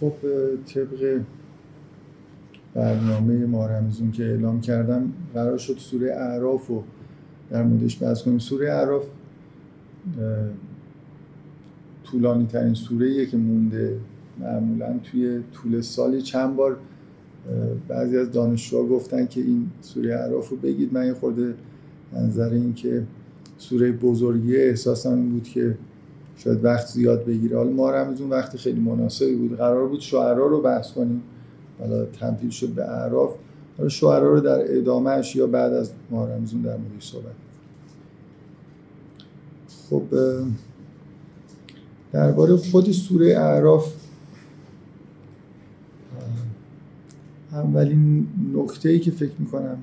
خب طبق برنامه ما رمزون که اعلام کردم قرار شد سوره اعراف رو در موردش بحث کنیم. سوره اعراف طولانی ترین سوره که مونده. معمولا توی طول سال چند بار بعضی از دانشجوها گفتن که این سوره اعراف رو بگید. من یه خورده نظر این که سوره بزرگی احساسم این بود که شاید وقت زیاد بگیره. حالا ما رمزون وقتی خیلی مناسبی بود. قرار بود شعرا رو بحث کنیم. حالا تبدیل شد به اعراف. حالا شعرا رو در ادامهش یا بعد از ما رمزون در موردش صحبت خب درباره خود سوره اعراف اولین نکته ای که فکر می‌کنم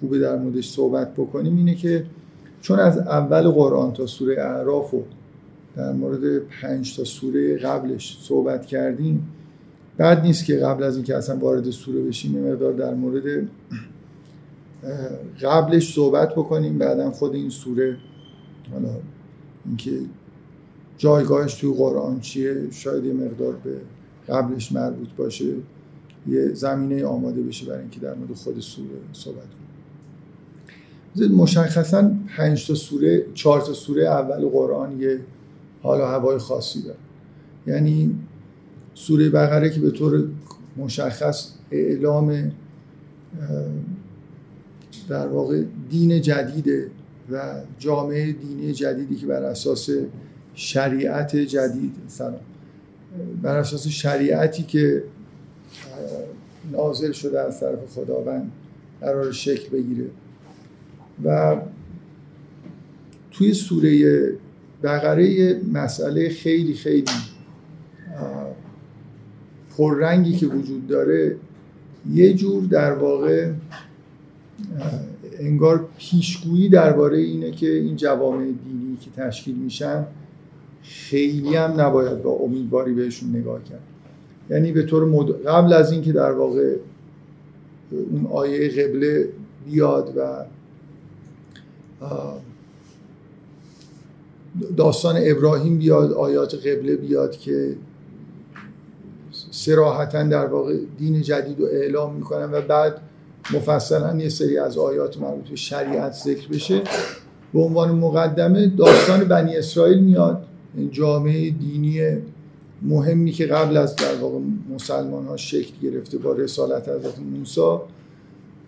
خوبه در موردش صحبت بکنیم اینه که چون از اول قرآن تا سوره اعراف و در مورد پنج تا سوره قبلش صحبت کردیم. بعد نیست که قبل از اینکه اصلا وارد سوره بشیم مقدار در مورد قبلش صحبت بکنیم بعدا خود این سوره. حالا اینکه جایگاهش توی قرآن چیه شاید یه مقدار به قبلش مربوط باشه. یه زمینه آماده بشه برای اینکه در مورد خود سوره صحبت کنیم. مشخصا پنج تا سوره چهار تا سوره اول قرآن یه حال و هوای خاصی داره. یعنی سوره بقره که به طور مشخص اعلام در واقع دین جدیده و جامعه دینی جدیدی که بر اساس شریعت جدید سلام بر اساس شریعتی که نازل شده از طرف خداوند قرار شکل بگیره. و توی سوره بقره مسئله خیلی خیلی پررنگی که وجود داره یه جور در واقع انگار پیشگویی درباره اینه که این جوامع دینی که تشکیل میشن خیلی هم نباید با امیدواری بهشون نگاه کرد. یعنی به طور مد... قبل از اینکه در واقع اون آیه قبله بیاد و داستان ابراهیم بیاد آیات قبله بیاد که سراحتا در واقع دین جدید رو اعلام می‌کنن و بعد مفصلا یه سری از آیات مربوط به شریعت ذکر بشه. به عنوان مقدمه داستان بنی اسرائیل میاد. جامعه دینی مهمی که قبل از در واقع مسلمان ها شکل گرفته با رسالت حضرت موسی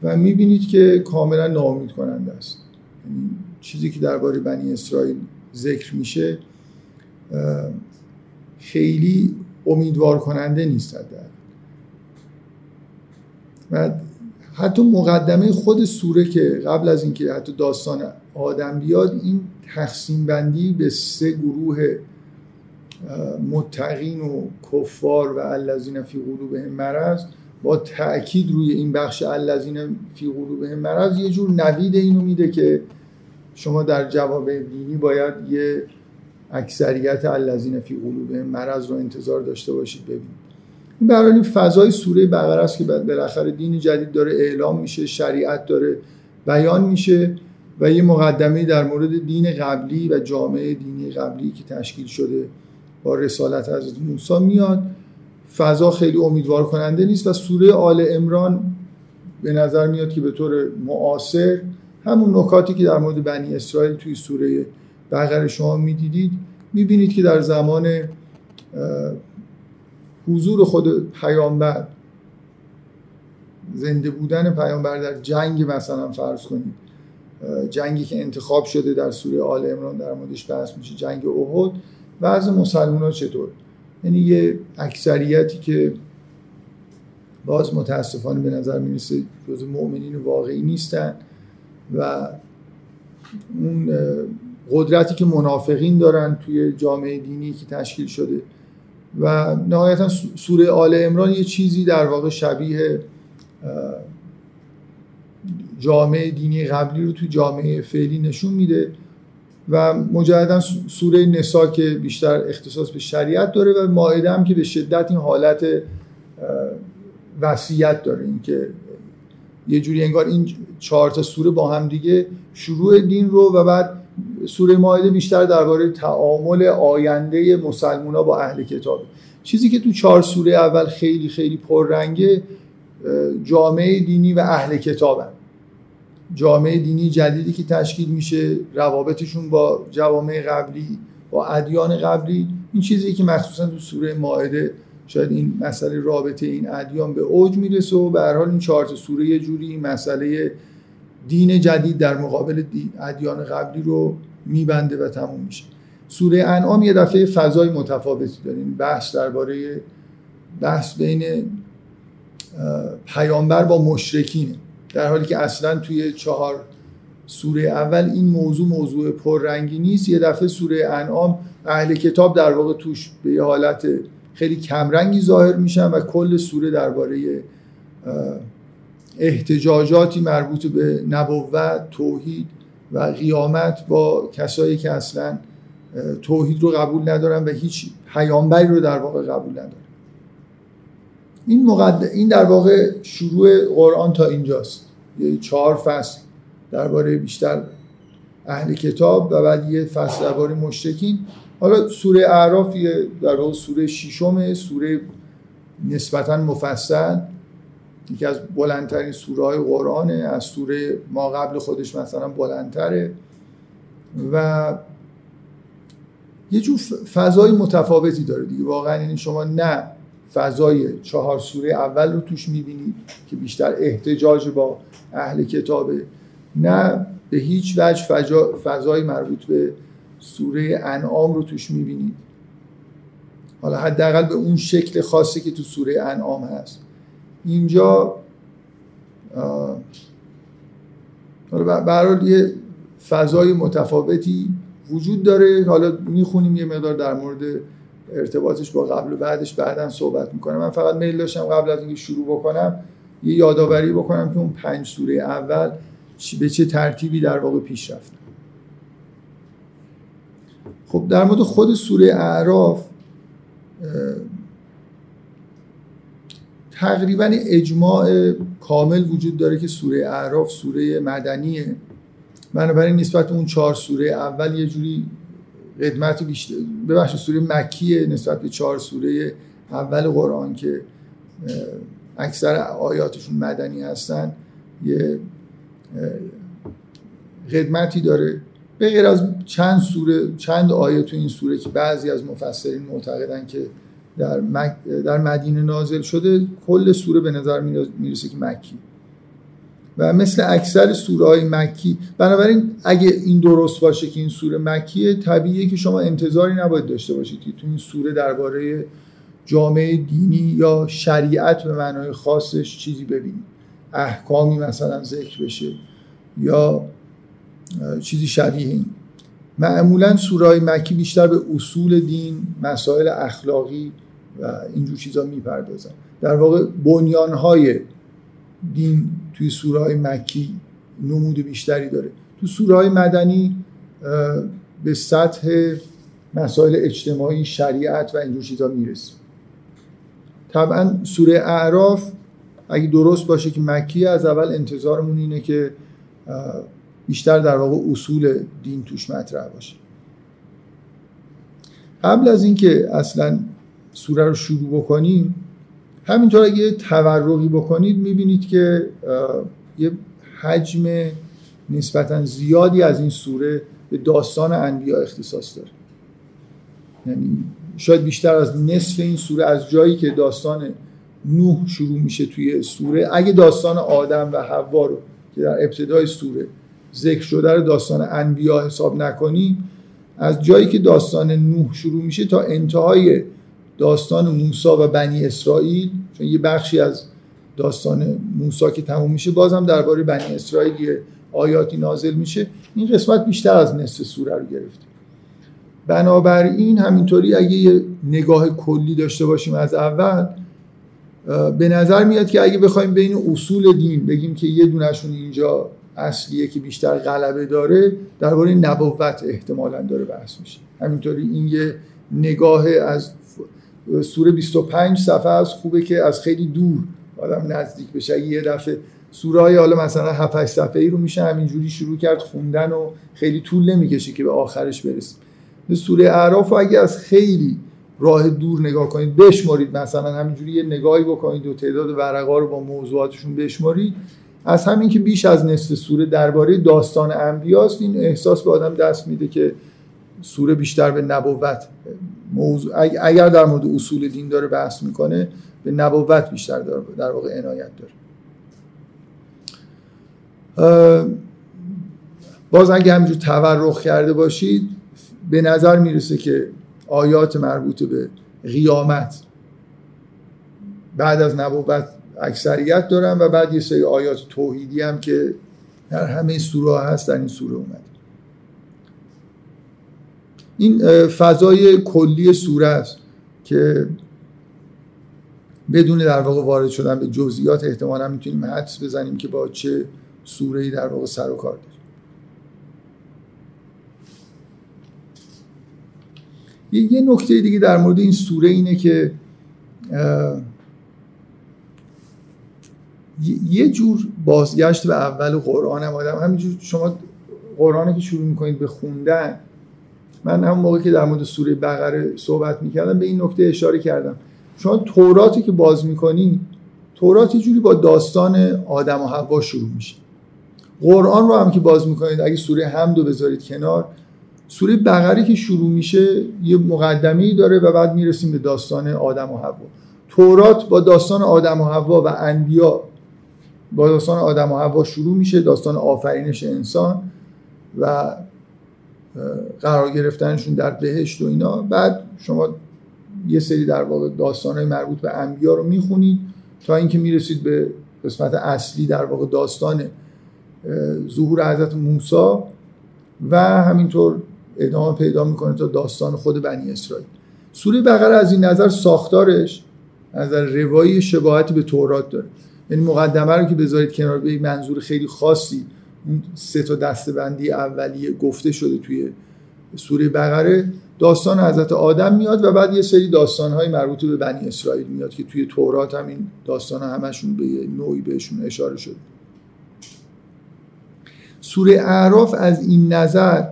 و می‌بینید که کاملا ناامید کننده است. یعنی چیزی که درباره بنی اسرائیل ذکر میشه خیلی امیدوار کننده نیست در و حتی مقدمه خود سوره که قبل از اینکه حتی داستان آدم بیاد این تقسیم بندی به سه گروه متقین و کفار و الذین فی قلوبهم مرض با تاکید روی این بخش الذین فی قلوبهم مرض یه جور نوید اینو میده که شما در جواب دینی باید یه اکثریت الذین فی قلوبهم مرض رو انتظار داشته باشید ببینید. این برای فضای سوره بقره است که بالاخره دین جدید داره اعلام میشه شریعت داره بیان میشه و یه مقدمه در مورد دین قبلی و جامعه دینی قبلی که تشکیل شده با رسالت حضرت موسی میاد. فضا خیلی امیدوار کننده نیست و سوره آل امران به نظر میاد که به طور معاصر همون نکاتی که در مورد بنی اسرائیل توی سوره بقره شما می‌دیدید می‌بینید که در زمان حضور خود پیامبر زنده بودن پیامبر در جنگ مثلا فرض کنید جنگی که انتخاب شده در سوره آل امران در موردش بحث میشه جنگ احد وضع مسلمان ها چطور؟ یعنی یه اکثریتی که باز متاسفانه به نظر می‌رسه جز مؤمنین واقعی نیستن. و اون قدرتی که منافقین دارن توی جامعه دینی که تشکیل شده. و نهایتا سوره آل امران یه چیزی در واقع شبیه جامعه دینی قبلی رو توی جامعه فعلی نشون میده و مجددا سوره نسا که بیشتر اختصاص به شریعت داره و ماعده هم که به شدت این حالت وصیت داره. اینکه یه جوری انگار این چهار تا سوره با هم دیگه شروع دین رو و بعد سوره ماعده بیشتر درباره تعامل آینده مسلمونا با اهل کتاب. چیزی که تو چهار سوره اول خیلی خیلی پررنگه جامعه دینی و اهل کتابن جامعه دینی جدیدی که تشکیل میشه روابطشون با جوامع قبلی با ادیان قبلی این چیزی که مخصوصا تو سوره ماعده شاید این مسئله رابطه این ادیان به اوج می‌رسه و به هر حال این چهار سوره یه جوری مسئله دین جدید در مقابل ادیان قبلی رو میبنده و تموم میشه. سوره انعام یه دفعه فضای متفاوتی داریم بحث درباره بحث بین پیامبر با مشرکینه. در حالی که اصلا توی چهار سوره اول این موضوع موضوع پررنگی نیست یه دفعه سوره انعام اهل کتاب در واقع توش به یه حالت خیلی کمرنگی ظاهر میشن و کل سوره درباره احتجاجاتی مربوط به نبوت توحید و قیامت با کسایی که اصلا توحید رو قبول ندارن و هیچ پیامبری رو در واقع قبول ندارن. این, مقد... این در واقع شروع قرآن تا اینجاست. یه چهار فصل درباره بیشتر اهل کتاب و بعد یه فصل درباره مشرکین. حالا سوره اعراف در واقع سوره ششم سوره نسبتا مفصل. یکی از بلندترین سوره های قرآنه. از سوره ما قبل خودش مثلا بلندتره. و یه جور فضای متفاوتی داره دیگه. واقعا این شما نه فضای چهار سوره اول رو توش می‌بینید که بیشتر احتجاج با اهل کتابه نه به هیچ وجه فضای مربوط به سوره انعام رو توش می‌بینید. حالا حداقل به اون شکل خاصی که تو سوره انعام هست. اینجا حالا یه فضای متفاوتی وجود داره. حالا می‌خونیم یه مقدار در مورد ارتباطش با قبل و بعدش بعدا صحبت می‌کنم. من فقط میل داشتم قبل از اینکه شروع بکنم یه یادآوری بکنم که اون پنج سوره اول به چه ترتیبی در واقع پیش رفت خب در مورد خود سوره اعراف تقریبا اجماع کامل وجود داره که سوره اعراف سوره مدنیه. بنابراین نسبت اون چهار سوره اول یه جوری قدمت بیشتر ببخشید سوره مکیه نسبت به چهار سوره اول قرآن که اکثر آیاتشون مدنی هستن یه خدمتی داره. به غیر از چند سوره چند آیه تو این سوره که بعضی از مفسرین معتقدن که در, در مدینه نازل شده کل سوره به نظر می‌رسه که مکی. و مثل اکثر سوره های مکی بنابراین اگه این درست باشه که این سوره مکیه طبیعیه که شما انتظاری نباید داشته باشید که تو این سوره درباره جامعه دینی یا شریعت به معنای خاصش چیزی ببینید. احکامی مثلا ذکر بشه یا چیزی شبیه این. معمولا سوره مکی بیشتر به اصول دین مسائل اخلاقی و اینجور چیزا می‌پردازن. در واقع بنیانهای دین توی سوره های مکی نمود بیشتری داره. تو سوره های مدنی به سطح مسائل اجتماعی شریعت و اینجور چیزا می‌رسه طبعا سوره اعراف اگه درست باشه که مکی از اول انتظارمون اینه که بیشتر در واقع اصول دین توش مطرح باشه. قبل از اینکه اصلا سوره رو شروع بکنیم همینطور اگه تورقی بکنید می‌بینید که یه حجم نسبتا زیادی از این سوره به داستان انبیا اختصاص داره. یعنی شاید بیشتر از نصف این سوره از جایی که داستان نوح شروع میشه توی سوره اگه داستان آدم و حوا رو که در ابتدای سوره ذکر شده رو داستان انبیا حساب نکنیم از جایی که داستان نوح شروع میشه تا انتهای داستان موسی و بنی اسرائیل چون یه بخشی از داستان موسی که تموم میشه بازم درباره بنی اسرائیل یه آیاتی نازل میشه. این قسمت بیشتر از نصف سوره رو گرفتیم بنابراین همینطوری اگه یه نگاه کلی داشته باشیم از اول به نظر میاد که اگه بخوایم بین اصول دین بگیم که یه دونشون اینجا اصلیه که بیشتر غلبه داره درباره نبوت احتمالا داره بحث میشه. همینطوری این یه نگاه از سوره 25 صفحه از خوبه که از خیلی دور آدم نزدیک بشه. یه دفعه سوره های حالا مثلا 7 8 صفحه ای رو میشه همینجوری شروع کرد خوندن و خیلی طول نمی‌کشه که به آخرش برسیم. به سوره اعراف اگه از خیلی راه دور نگاه کنید بشمارید مثلا همینجوری یه نگاهی بکنید و تعداد ورقا رو با موضوعاتشون بشمارید. از همین که بیش از نصف سوره درباره داستان انبیاست این احساس به آدم دست میده که سوره بیشتر به نبوت موضوع اگر در مورد اصول دین داره بحث می‌کنه به نبوت بیشتر در واقع عنایت داره. باز اگه همینجور تورخ کرده باشید به نظر می‌رسه که آیات مربوط به قیامت بعد از نبوت اکثریت دارن و بعد یه سری آیات توحیدی هم که در همه سوره هست در این سوره اومد. این فضای کلی سوره است که بدون در واقع وارد شدن به جزئیات احتمالا می‌تونیم حدس بزنیم که با چه سوره ای در واقع سر و کار داریم. یه نکته دیگه در مورد این سوره اینه که یه جور بازگشت به اول قرآن هم آدم. همینجور شما قرآن که شروع می‌کنید به خوندن. من همون موقع که در مورد سوره بقره صحبت می‌کردم به این نکته اشاره کردم. شما توراتی که باز می‌کنی تورات یه جوری با داستان آدم و حوا شروع میشه. قرآن رو هم که باز می‌کنید اگه سوره حمد رو بذارید کنار سوره بقره که شروع میشه یه مقدمه داره و بعد می‌رسیم به داستان آدم و حوا. تورات با داستان آدم و حوا و انبیا با داستان آدم و حوا شروع میشه داستان آفرینش انسان و قرار گرفتنشون در بهشت و اینا. بعد شما یه سری در واقع داستانهای مربوط به انبیا رو می‌خونید تا اینکه می‌رسید به قسمت اصلی در واقع داستان ظهور حضرت موسی و همینطور ادامه پیدا می‌کنه تا داستان خود بنی اسرائیل. سوره بقره از این نظر ساختارش از نظر روایی شباهتی به تورات داره. یعنی مقدمه رو که بذارید کنار به منظور خیلی خاصی اون سه تا دستبندی اولیه گفته شده توی سوره بقره داستان حضرت آدم میاد و بعد یه سری داستانهای مربوط به بنی اسرائیل میاد که توی تورات هم این داستان همشون به نوعی بهشون اشاره شده. سوره اعراف از این نظر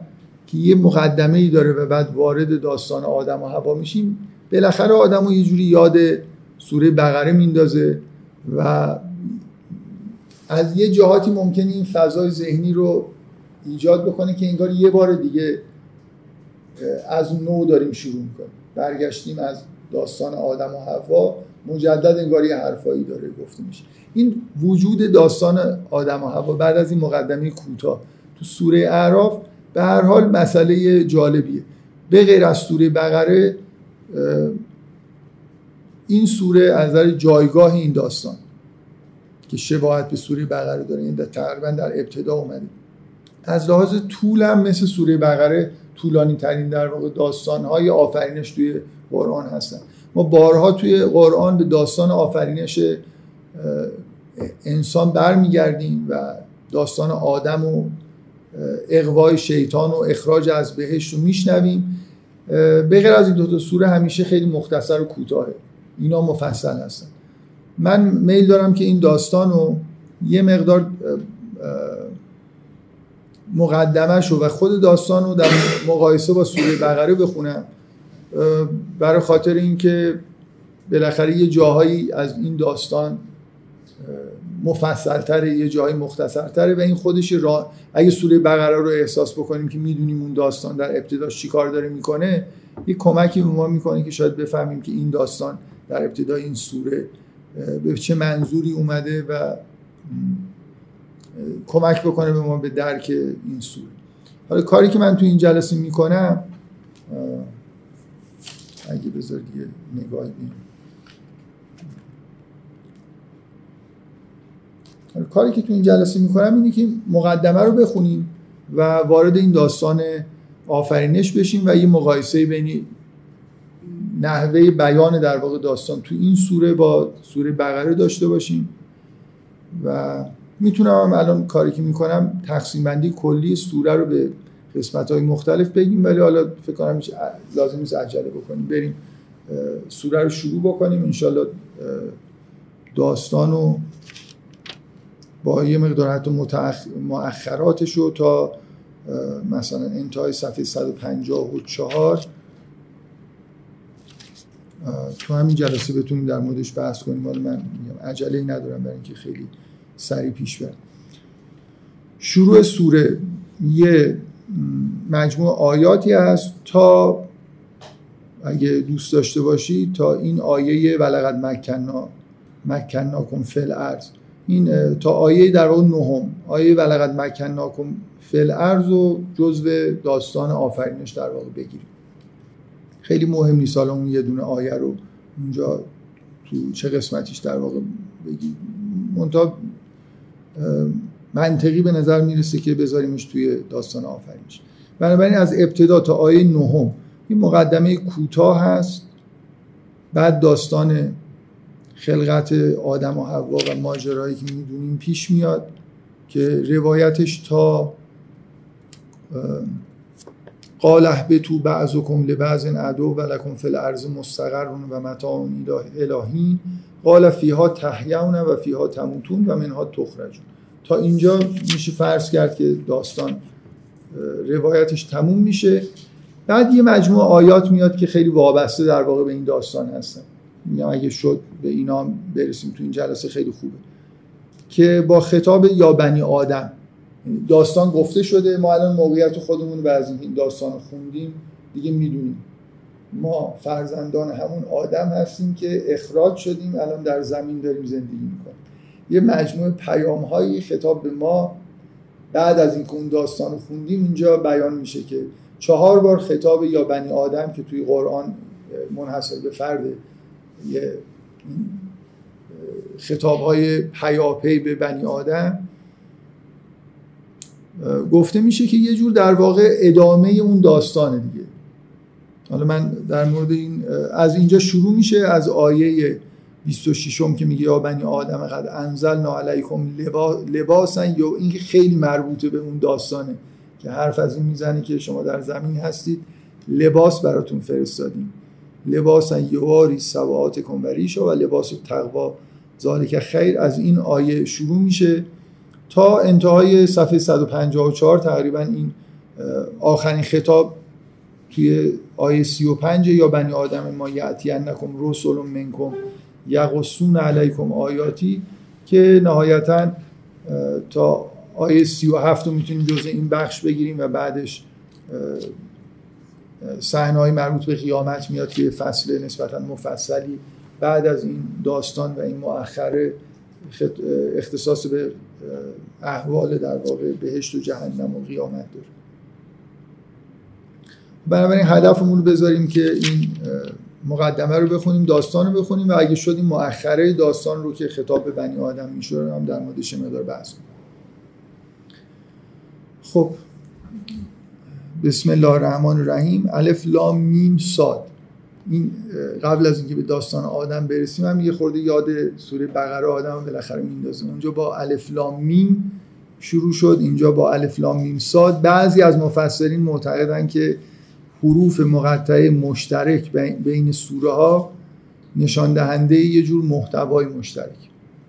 که یه مقدمه ای داره و بعد وارد داستان آدم و هوا میشیم بالاخره آدم رو یه جوری یاد سوره بقره میندازه و از یه جهاتی ممکنه این فضای ذهنی رو ایجاد بکنه که انگار یه بار دیگه از نو داریم شروع می‌کنیم. برگشتیم از داستان آدم و حوا مجدد انگار یه حرفایی داره گفته میشه. این وجود داستان آدم و حوا بعد از این مقدمه کوتاه. تو سوره اعراف به هر حال مسئله جالبیه. به غیر از سوره بقره این سوره از نظر جایگاه این داستان. که شباهت به سوره بقره داره. این تقریبا در ابتدا اومده. از لحاظ طول هم مثل سوره بقره طولانی ترین در واقع داستان های آفرینش توی قرآن هستن. ما بارها توی قرآن به داستان آفرینش انسان برمیگردیم و داستان آدم و اقوای شیطان و اخراج از بهشت رو میشنویم. به غیر از این دو تا سوره همیشه خیلی مختصر و کوتاهه. اینا مفصل هستن. من میل دارم که این داستان رو یه مقدار مقدمش و خود داستان رو در مقایسه با سوره بقره بخونم برای خاطر اینکه بالاخره یه جاهایی از این داستان مفصلتره یه جایی مختصرتره و این خودش را اگه سوره بقره رو احساس بکنیم که می‌دونیم اون داستان در ابتداش چی کار داره می‌کنه یه کمکی به ما می‌کنه که شاید بفهمیم که این داستان در ابتدای این سوره به چه منظوری اومده و کمک بکنه به ما به درک این سوره حالا کاری که من تو این جلسه می‌کنم اگه بذارید یه نگاهی کاری که تو این جلسه می‌کنم اینه که مقدمه رو بخونیم و وارد این داستان آفرینش بشیم و یه مقایسه بین نحوه بیان در واقع داستان تو این سوره با سوره بقره داشته باشیم و می‌تونم الان کاری که می‌کنم تقسیم بندی کلی سوره رو به قسمت های مختلف بگیم ولی حالا فکر کنم لازم نیست عجله بکنیم. بریم سوره رو شروع بکنیم. انشالله داستان و با یه مقدار حتی مؤخراتش رو تا مثلا انتهای صفحه 154 تو همین جلسه بتونیم در موردش بحث کنیم. حالا من عجله ندارم برای اینکه خیلی سریع پیش برم. شروع سوره یه مجموع آیاتی هست تا اگه دوست داشته باشی تا این آیه ولقد مکننا مکننا کن فل ارز این تا آیه در واقع نهم. آیه ولقد مکننا کن فل ارز و جزو داستان آفرینش در واقع بگیریم. خیلی مهم نیست. حالا اون یه دونه آیه رو اونجا تو چه قسمتیش در واقع بگی. منتها منطقی به نظر می‌رسه که بذاریمش توی داستان آفرینش. بنابراین از ابتدا تا آیه نهم این مقدمه کوتاه هست. بعد داستان خلقت آدم و حوا و ماجرایی که می‌دونیم پیش میاد که روایتش تا قال اهبطوا بعضکم لبعض عدو و لکم فی الارض مستقر و متاع الهین قال فیها تحیون و فیها تموتون و منها تخرجون. تا اینجا میشه فرض کرد که داستان روایتش تموم میشه. بعد یه مجموعه آیات میاد که خیلی وابسته در واقع به این داستان هستن. میگم اگه شد به اینا برسیم تو این جلسه خیلی خوبه. که با خطاب یا بنی آدم. داستان گفته شده. ما الان موقعیت خودمون و از این داستان خوندیم. دیگه می‌دونیم. ما فرزندان همون آدم هستیم که اخراج شدیم. الان در زمین داریم زندگی می‌کنیم. یه مجموعه پیام هایی خطاب به ما بعد از این اون داستان رو خوندیم اینجا بیان میشه که چهار بار خطاب یا بنی آدم که توی قرآن منحصر به فرد خطاب های پیاپی به بنی آدم گفته میشه که یه جور در واقع ادامه اون داستانه دیگه. حالا من در مورد این از اینجا شروع میشه از آیه 26 م که میگه یا بنی آدم قد انزل علیکم لباسن یا اینکه خیلی مربوطه به اون داستانه که حرف از این می‌زنه که شما در زمین هستید لباس براتون فرستادیم. لباسن یواری سوات کن و ریشا و لباس تقوا. ذالک خیر از این آیه شروع میشه. تا انتهای صفحه 154 تقریبا این آخرین خطاب توی آیه 35 یا بنی آدم ما نکم رسول منکم یقصون علیکم آیاتی که نهایتا تا آیه 37 رو می‌تونیم جزء این بخش بگیریم و بعدش صحنه های مربوط به قیامت میاد که فصل نسبتا مفصلی بعد از این داستان و این مؤخره اختصاص به احوال در واقع بهشت و جهنم و قیامت داره. بنابراین هدفمون رو بذاریم که این مقدمه رو بخونیم داستان رو بخونیم و اگه شد این مؤخره داستان رو که خطاب به بنی آدم میشه هم در موردش مقدار بحث کنیم. خب. بسم الله الرحمن الرحیم. الف لام میم صاد. این قبل از اینکه به داستان آدم برسیم هم یه خورده یاد سوره بقره آدم بالاخره میندازیم اونجا با الف لام میم شروع شد اینجا با الف لام میم صاد بعضی از مفسرین معتقدن که حروف مقطعه مشترک بین سوره ها نشان دهنده یه جور محتوای مشترک.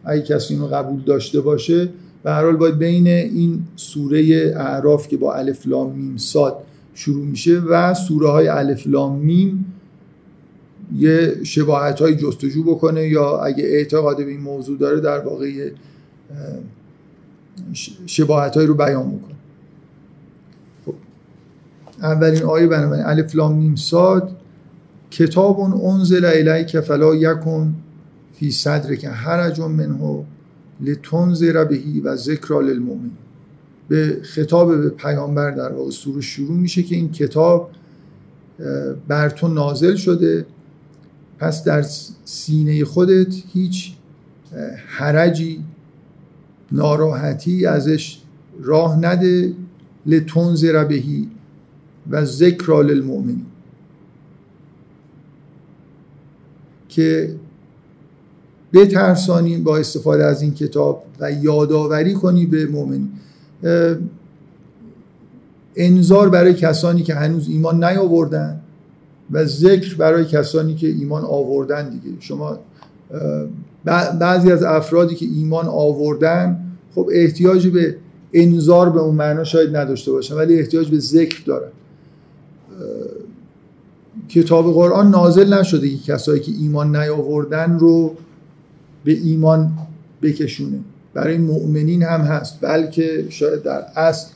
اگه کسی اینو قبول داشته باشه به هر حال باید بین این سوره اعراف که با الف لام میم صاد شروع میشه و سوره های الف لام میم یه شباهت های جستجو بکنه یا اگه اعتقاد به این موضوع داره در واقع شباهت رو بیان بکنه خب. اولین آیه بنابراین الف لام میم صاد کتاب انزل الیک فلا یکن فی صدرک حرج منه لتنذر بهی و ذکر للمؤمن به خطاب به پیامبر در واقع سوره شروع میشه که این کتاب بر تو نازل شده پس در سینه خودت هیچ حرجی ناراحتی ازش راه نده. لتنذر بهی و ذکر للمؤمنین که بترسانی با استفاده از این کتاب و یادآوری کنی به مؤمنین انذار برای کسانی که هنوز ایمان نیاوردن. و ذکر برای کسانی که ایمان آوردن دیگه. شما بعضی از افرادی که ایمان آوردن خب احتیاج به انذار به اون معنا شاید نداشته باشن ولی احتیاج به ذکر دارن. کتاب قرآن نازل نشده که کسایی که ایمان نیاوردن رو به ایمان بکشونه. برای مؤمنین هم هست بلکه شاید در اصل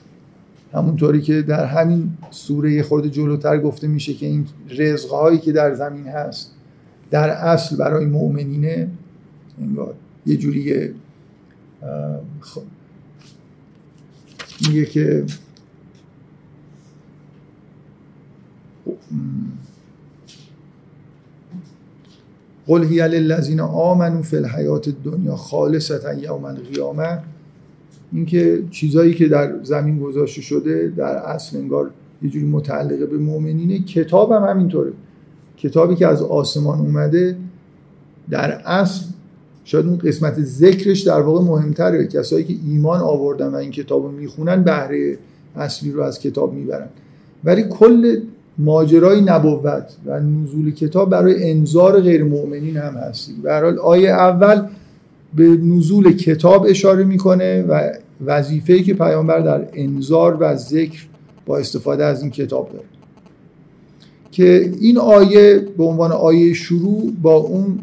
همونطوری که در همین سوره خورد جلوتر گفته میشه که این رزقهایی که در زمین هست در اصل برای مؤمنینه انگار یه جوری خب میگه که قل هی للذین آمنوا فی الحیات الدنیا خالصتا یوم القیامه اینکه چیزایی که در زمین گذاشته شده در اصل انگار یه جوری متعلقه به مؤمنینه. کتاب هم همینطوره. کتابی که از آسمان اومده در اصل شاید اون قسمت ذکرش در واقع مهمتره. کسایی که ایمان آوردن و این کتاب رو می‌خونن بهره اصلی رو از کتاب می‌برن. ولی کل ماجرای نبوت و نزول کتاب برای انذار غیر مؤمنین هم هستی به حال آیه اول به نزول کتاب اشاره می‌کنه و وظیفه‌ای که پیامبر در انذار و ذکر با استفاده از این کتاب داره. که این آیه به عنوان آیه شروع با اون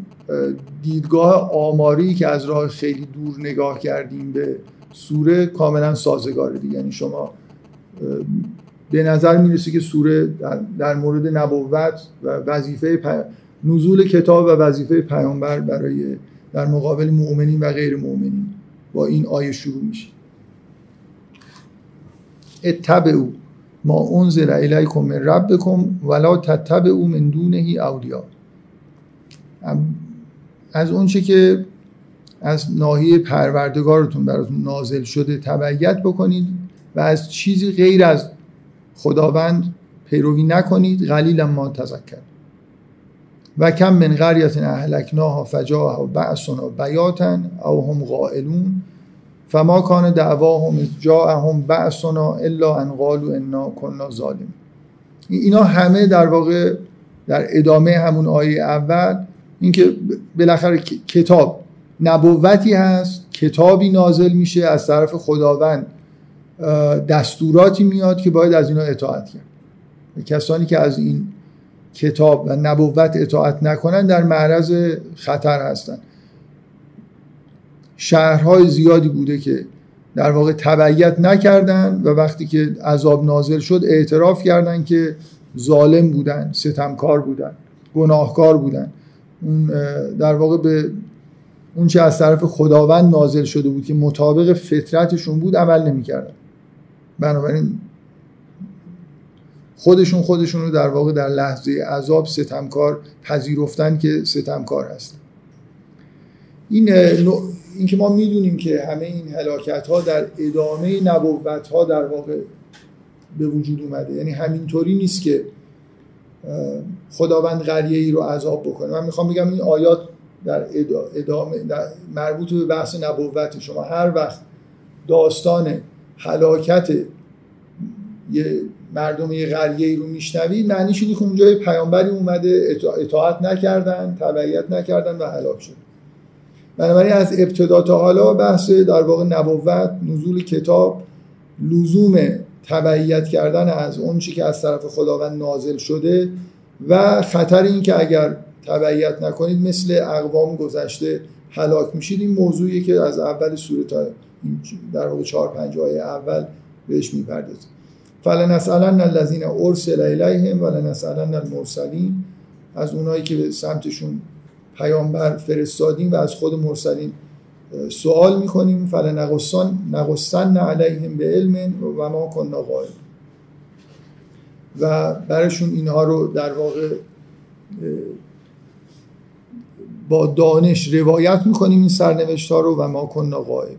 دیدگاه آماری که از راه خیلی دور نگاه کردیم به سوره کاملا سازگاره دیگه. یعنی شما به نظر می‌رسه که سوره در, مورد نبوت و وظیفه نزول کتاب و وظیفه پیامبر برای در مقابل مؤمنین و غیر مؤمنین. با این آیه شروع میشه. اتبعو ما انزل الیکم من ربکم ولا تتبعو من دونه اولیا از اونچه که از ناحیه پروردگارتون براتون نازل شده تبعیت بکنید و از چیزی غیر از خداوند پیروی نکنید قلیلا ما تذکر. و کم من قریت اهلکناها فجاها بعثنا بیاتا او هم غائلون فما کان دعواهم جاءهم بعثنا الا ان قالوا انا كنا ظالم اینا همه در واقع در ادامه همون آیه اول اینکه بالاخره کتاب نبوتی هست کتابی نازل میشه از طرف خداوند دستوراتی میاد که باید از اینا اطاعت کرد. کسانی که از این کتاب و نبوت اطاعت نکنن در معرض خطر هستن. شهرهای زیادی بوده که در واقع تبعیت نکردن و وقتی که عذاب نازل شد اعتراف کردن که ظالم بودن ستمکار بودن گناهکار بودن. اون در واقع به اون چه از طرف خداوند نازل شده بود که مطابق فطرتشون بود عمل نمی‌کردن. بنابراین خودشون خودشون رو در واقع در لحظه عذاب ستمکار پذیرفتن که ستمکار هست. این که ما می‌دونیم که همه این هلاکت ها در ادامه نبوت ها در واقع به وجود اومده. یعنی همینطوری نیست که خداوند قریه ای رو عذاب بکنه. من می‌خوام بگم این آیات در ادامه در مربوط به بحث نبوت شما. هر وقت داستان هلاکت یه مردم یه قریه ای رو میشنوید معنیش اینه که اونجا پیامبری اومده اطاعت نکردن تبعیت نکردن و هلاک شد. بنابراین از ابتدا تا حالا بحث در واقع نبوت نزول کتاب لزوم تبعیت کردن از اون چی که از طرف خداوند نازل شده و خطر این که اگر تبعیت نکنید مثل اقوام گذشته هلاک میشید. این موضوعی که از اول سوره تا در واقع چهار پنج آیه اول بهش می‌پردازیم. فلنسالن الذین ارسل الیهم ولنسالن المرسلین از اونایی که به سمتشون پیامبر فرستادیم و از خود مرسلین سوال می‌کنیم. فلنقصن نقصن علیهم به علم و ما کننا قائل و برشون اینها رو در واقع با دانش روایت می‌کنیم این سرنوشت ها رو و ما کننا قائل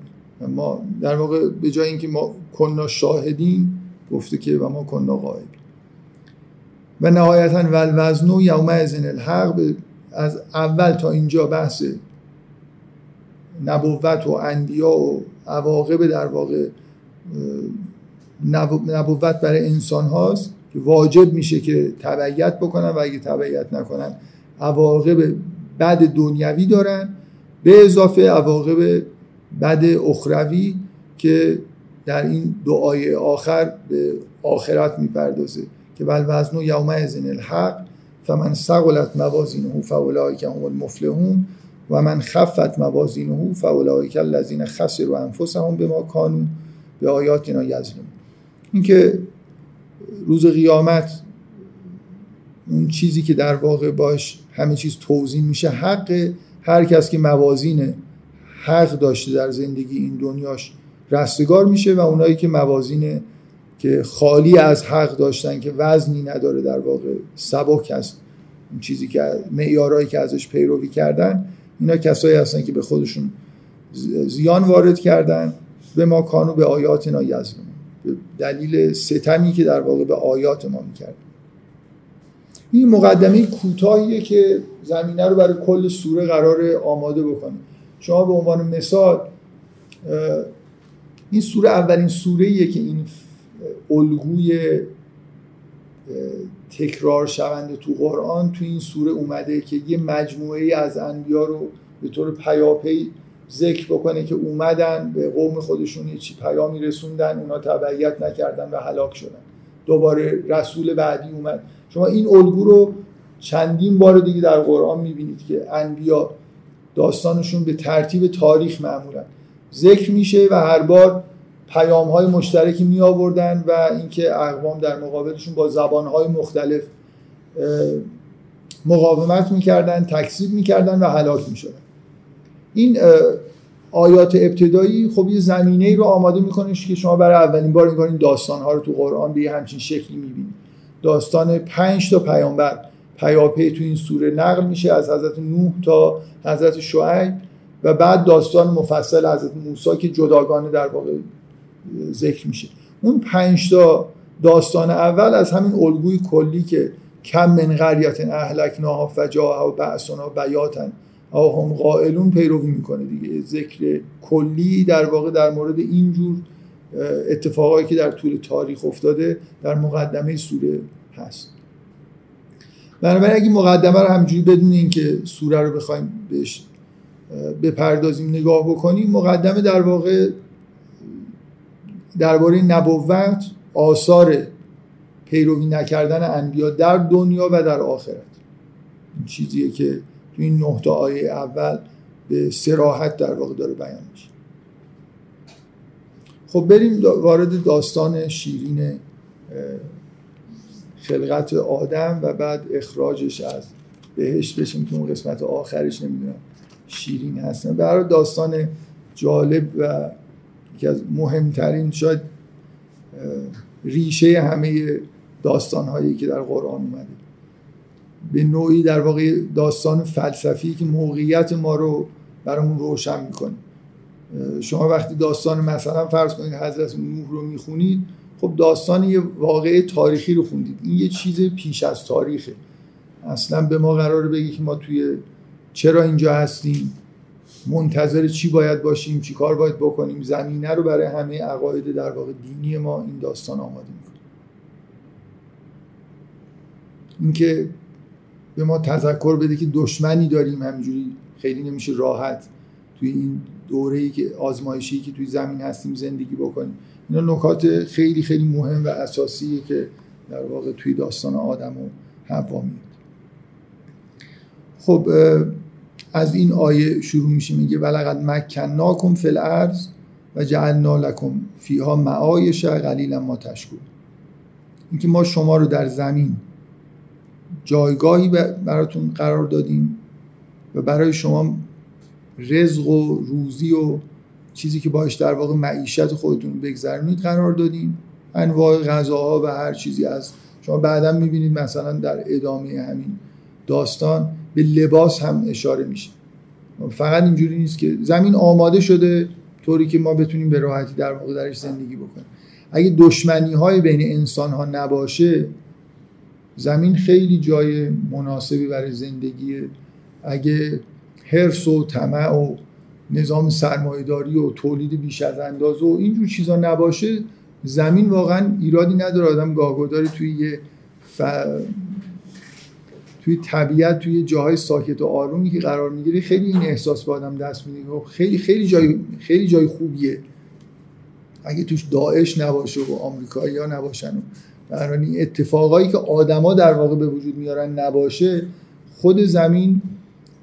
ما در واقع به جای اینکه ما کننا شاهدین گفته که و ما کننا قائل و نهایتا ولوزن و یوم ازن الحق از اول تا اینجا بحث نبوت و اندیا و عواقب در واقع نبوت برای انسان هاست که واجب میشه که تبعیت بکنن و اگه تبعیت نکنن عواقب بد دنیوی دارن به اضافه عواقب بد اخروی که در این دعای آخر به آخرت می‌پردازه که بل وزن یوم ازن الحق فمن ثقلت موازینه فاولئک هم المفلحون و من خفت موازینه فاولئک الذین خسروا انفسهم بما کانوا به آیاتنا یظلمون اینکه روز قیامت اون چیزی که در واقع باش همه چیز توضیح میشه حق هر کس که موازین حق داشته در زندگی این دنیاش رستگار میشه و اونایی که موازین که خالی از حق داشتن که وزنی نداره در واقع سبک هست. اون چیزی که معیارهایی که ازش پیروی کردن اینا کسایی هستن که به خودشون زیان وارد کردن به ما کانو به آیاتنا یزلون به دلیل ستمی که در واقع به آیات ما می‌کرد. این مقدمه کوتاهیه که زمینه رو برای کل سوره قرار آماده بکنه شما به عنوان مثال این سوره اولین سوره که این الگوی تکرار شونده تو قرآن تو این سوره اومده که یه مجموعه از انبیا رو به طور پیاپی ذکر بکنه که اومدن به قوم خودشون چی پیامی رسوندن اونا تبعیت نکردن و هلاک شدن. دوباره رسول بعدی اومد. شما این الگو رو چندین بار دیگه در قرآن می‌بینید که انبیا داستانشون به ترتیب تاریخ معمولن ذکر میشه و هر بار پیام های مشترکی می آوردن و اینکه اقوام در مقابلشون با زبان های مختلف مقاومت می‌کردن تکذیب می‌کردن و هلاک می‌شدن. این آیات ابتدایی خب یه زمینه ای رو آماده می‌کنه که شما برای اولین بار این داستان ها رو تو قرآن به همچین شکلی می‌بینید داستان پنج تا پیامبر پیاپی تو این سوره نقل میشه از حضرت نوح تا حضرت شعیب. و بعد داستان مفصل حضرت موسی که جداگانه در واقع ذکر میشه. اون پنج تا داستان اول از همین الگوی کلی که کم من قریت اهلکناها فجاء و بعثنا بیاتن او هم قائلون پیروی می‌کنه دیگه. ذکر کلی در واقع در مورد اینجور اتفاقایی که در طول تاریخ افتاده در مقدمه سوره هست. بنابراین اگه مقدمه رو همجوری بدون اینکه سوره رو بخوایم بهش بپردازیم نگاه بکنیم مقدمه در واقع درباره نبوت آثار پیروی نکردن انبیا در دنیا و در آخرت. این چیزیه که تو این نه آیه اول به سراحت در واقع داره بیان میشه. خب بریم وارد داستان شیرین خلقت آدم و بعد اخراجش از بهشت بشیم که اون قسمت آخرش نمی‌دونم. شیرین هستن. برای داستان جالب و یکی از مهمترین شاید ریشه همه داستان هایی که در قرآن اومده. به نوعی در واقع داستان فلسفی که موقعیت ما رو برامون روشن می‌کنه. شما وقتی داستان مثلا فرض کنید حضرت نوح رو می‌خونید خب داستان یه واقعه تاریخی رو خوندید. این یه چیز پیش از تاریخه. اصلا به ما قراره بگی که ما توی چرا اینجا هستیم منتظر چی باید باشیم؟ چی کار باید بکنیم؟ زمینه رو برای همه عقاید در واقع دینی ما این داستان آماده می‌کنه. اینکه به ما تذکر بده که دشمنی داریم همینجوری خیلی نمیشه راحت توی این دوره که آزمایشی که توی زمین هستیم زندگی بکنیم. اینا نکات خیلی خیلی مهم و اساسیه که در واقع توی داستان آدم و حوا میاد. خب از این آیه شروع میشه میگه ولقد مکناکم فی الارض و جعلنا لکم فیها معایش قلیلا ما تشکر اینکه ما شما رو در زمین جایگاهی براتون قرار دادیم و برای شما رزق و روزی و چیزی که باش در واقع معیشت خودتون بگذرونید قرار دادیم. انواع غذاها و هر چیزی از شما بعدا می‌بینید مثلا در ادامه همین داستان به لباس هم اشاره میشه. فقط اینجوری نیست که زمین آماده شده طوری که ما بتونیم به راحتی در واقع درش زندگی بکنیم. اگه دشمنی های بین انسان ها نباشه زمین خیلی جای مناسبی برای زندگی. اگه حرس و طمع و نظام سرمایهداری و تولید بیش از اندازه و اینجور چیزا نباشه زمین واقعا ایرادی نداره. آدم گاهگداری توی یه توی طبیعت توی جاهای ساکت و آرومی که قرار می‌گیره خیلی این احساس به آدم دست میده. خب خیلی خیلی جای خیلی جای خوبیه. اگه توش داعش نباشه و آمریکایی ها نباشن و برای اتفاقایی که آدما در واقع به وجود میارن نباشه خود زمین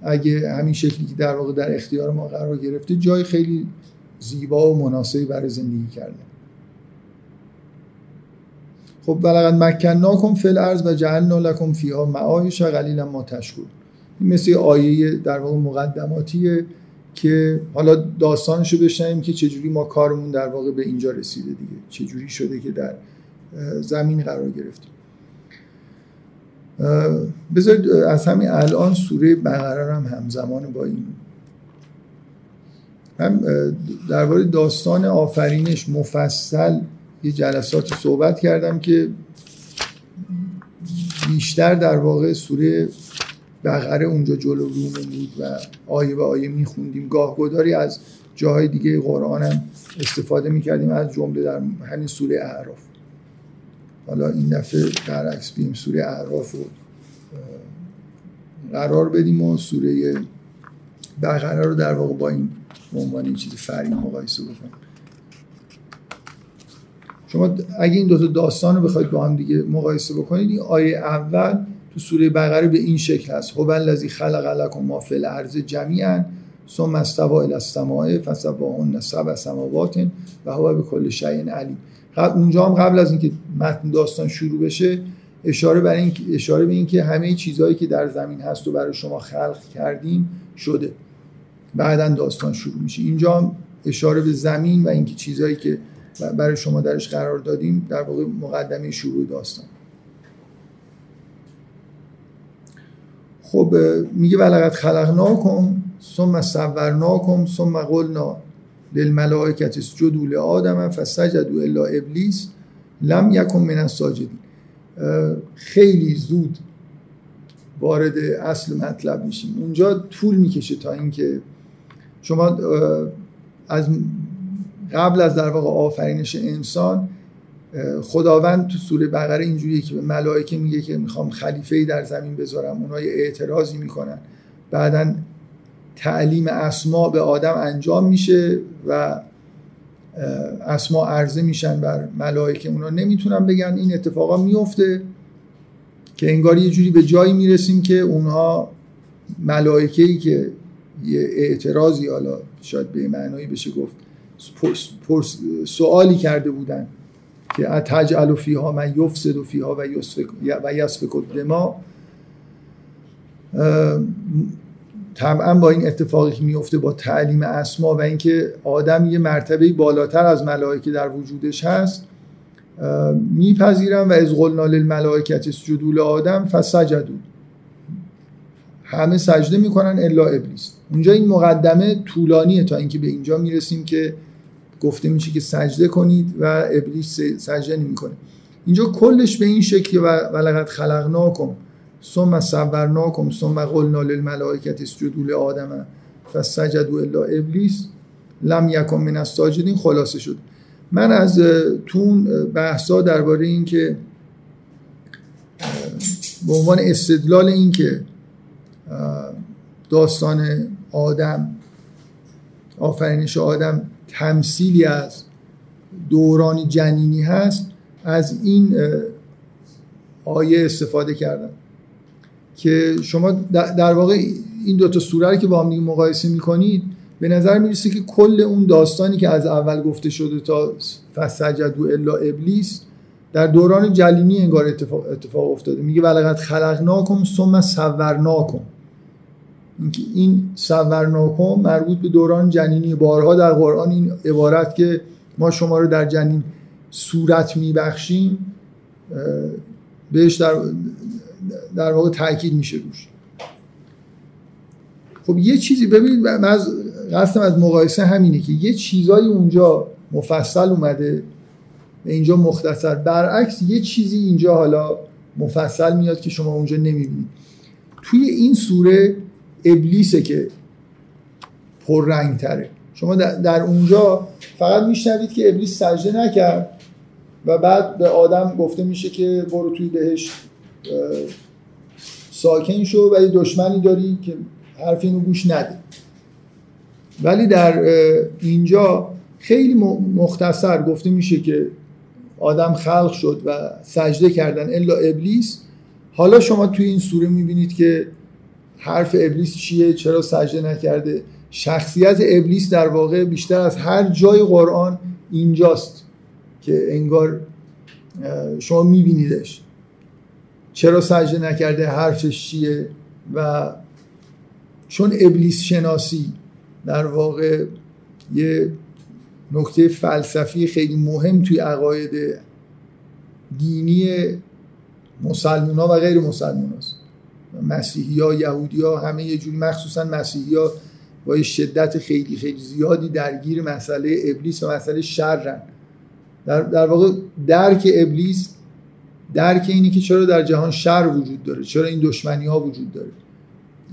اگه همین شکلی که در واقع در اختیار ما قرار گرفته جای خیلی زیبا و مناسبی برای زندگی کرده. خب ولقد مکناکم فی الارض و جعلنا لکم فیها معایش قلیلا ما تشکر این مثل آیه در واقع مقدماتیه که حالا داستانشو بشنیم که چجوری ما کارمون در واقع به اینجا رسیده دیگه. چجوری شده که در زمین قرار گرفتیم. بذارید از همین الان سوره بقره هم همزمان با این هم درباره داستان آفرینش مفصل یه جلسات صحبت کردم که بیشتر در واقع سوره بقره اونجا جلو رومون بود و آیه به آیه میخوندیم. گاه گداری از جاهای دیگه قرآن هم استفاده می‌کردیم از جمله در همین سوره اعراف. حالا این دفعه برعکس بیم سوره اعراف رو قرار بدیم و سوره بقره رو در واقع با این عنوان این چیز فرعی مقایسه بکنیم. شما اگه این دوتا داستان رو بخواید با هم دیگه مقایسه بکنید این آیه اول تو سوره بقره به این شکل هست. هو الذی خلق لکم ما فی الارض جمیعا ثم استوى الى السماء فسواهن سبع سماوات و هو بكل شیء علیم. اونجا هم قبل از اینکه متن داستان شروع بشه اشاره بر این اشاره به اینکه همه چیزهایی که در زمین هست و برای شما خلق کردیم شده. بعدا داستان شروع میشه. اینجا هم اشاره به زمین و اینکه چیزهایی که برای شما درش قرار دادیم در واقع مقدمه شروع داستان. خب میگه ولقد خلقناکم ثم صورناکم ثم قلنا للملائکه اسجدوا لآدم فسجدوا الا ابلیس لم یکن من الساجدین. خیلی زود وارد اصل مطلب میشیم. اونجا طول می‌کشه تا اینکه شما از قبل از در واقع آفرینش انسان خداوند تو سوره بقره اینجوریه که به ملائکه میگه که می‌خوام خلیفه در زمین بذارم اونها یه اعتراضی می‌کنن. بعدا تعلیم اسما به آدم انجام میشه و اسما عرضه میشن بر ملائکه. اونا نمی‌تونن بگن این اتفاقا میفته که انگار یه جوری به جایی می‌رسیم که اونها ملائکه ای که یه اعتراضی حالا شاید به معنایی بشه گفت سوالی کرده بودن که اتجعل فیها من یفسد فیها و و یسفک دما طبعا با این اتفاقی که میفته با تعلیم اسما و اینکه آدم یه مرتبه بالاتر از ملائکه در وجودش هست میپذیرم و از قلنا للملائکت اسجدوا آدم فسجدوا. همه سجده می‌کنن الا ابلیس. اونجا این مقدمه طولانیه تا اینکه به اینجا می‌رسیم که گفته میشه که سجده کنید و ابلیس سجده نمی‌کنه. اینجا کلش به این شکل و ولقد خلقناکم ثم صورناکم ثم قلنا للملائکه اسجدوا لآدم فسجدوا الا ابلیس. لم یکن من الساجدین خلاصه شد. من از تون بحثا درباره این که به عنوان استدلال این که داستان آدم آفرینش آدم تمثیلی از دوران جنینی هست. از این آیه استفاده کردم که شما در واقع این دوتا سوره رو که با هم مقایسه می‌کنید به نظر می‌رسه که کل اون داستانی که از اول گفته شده تا فسجد و الا ابلیس در دوران جلینی انگار اتفاق, اتفاق افتاده. میگه ولقد خلقناکم ثم صورناکم. اینکه این صورناکم مربوط به دوران جنینی. بارها در قرآن این عبارت که ما شما رو در جنین صورت میبخشیم بهش در, در واقع تاکید میشه روش. خب یه چیزی ببینید من از قصدم از مقایسه همینه که یه چیزایی اونجا مفصل اومده و اینجا مختصر. برعکس یه چیزی اینجا حالا مفصل میاد که شما اونجا نمی‌بینید. توی این سوره ابلیسه که پررنگ تره شما در اونجا فقط میشنوید که ابلیس سجده نکرد و بعد به آدم گفته میشه که برو توی بهش ساکن شو و یه دشمنی داری که حرف اینو گوش نده. ولی در اینجا خیلی مختصر گفته میشه که آدم خلق شد و سجده کردن الا ابلیس. حالا شما توی این سوره می‌بینید که حرف ابلیس چیه؟ چرا سجده نکرده؟ شخصیت ابلیس در واقع بیشتر از هر جای قرآن اینجاست که انگار شما میبینیدش. چرا سجده نکرده؟ حرفش چیه؟ و چون ابلیس شناسی در واقع یه نکته فلسفی خیلی مهم توی عقاید دینی مسلمان ها و غیر مسلمان هست مسیحی ها یهودی ها همه یه جوری مخصوصا مسیحی ها با شدت خیلی خیلی زیادی درگیر مسئله ابلیس و مسئله شرن در, در واقع درک ابلیس درک اینی که چرا در جهان شر وجود داره چرا این دشمنی ها وجود داره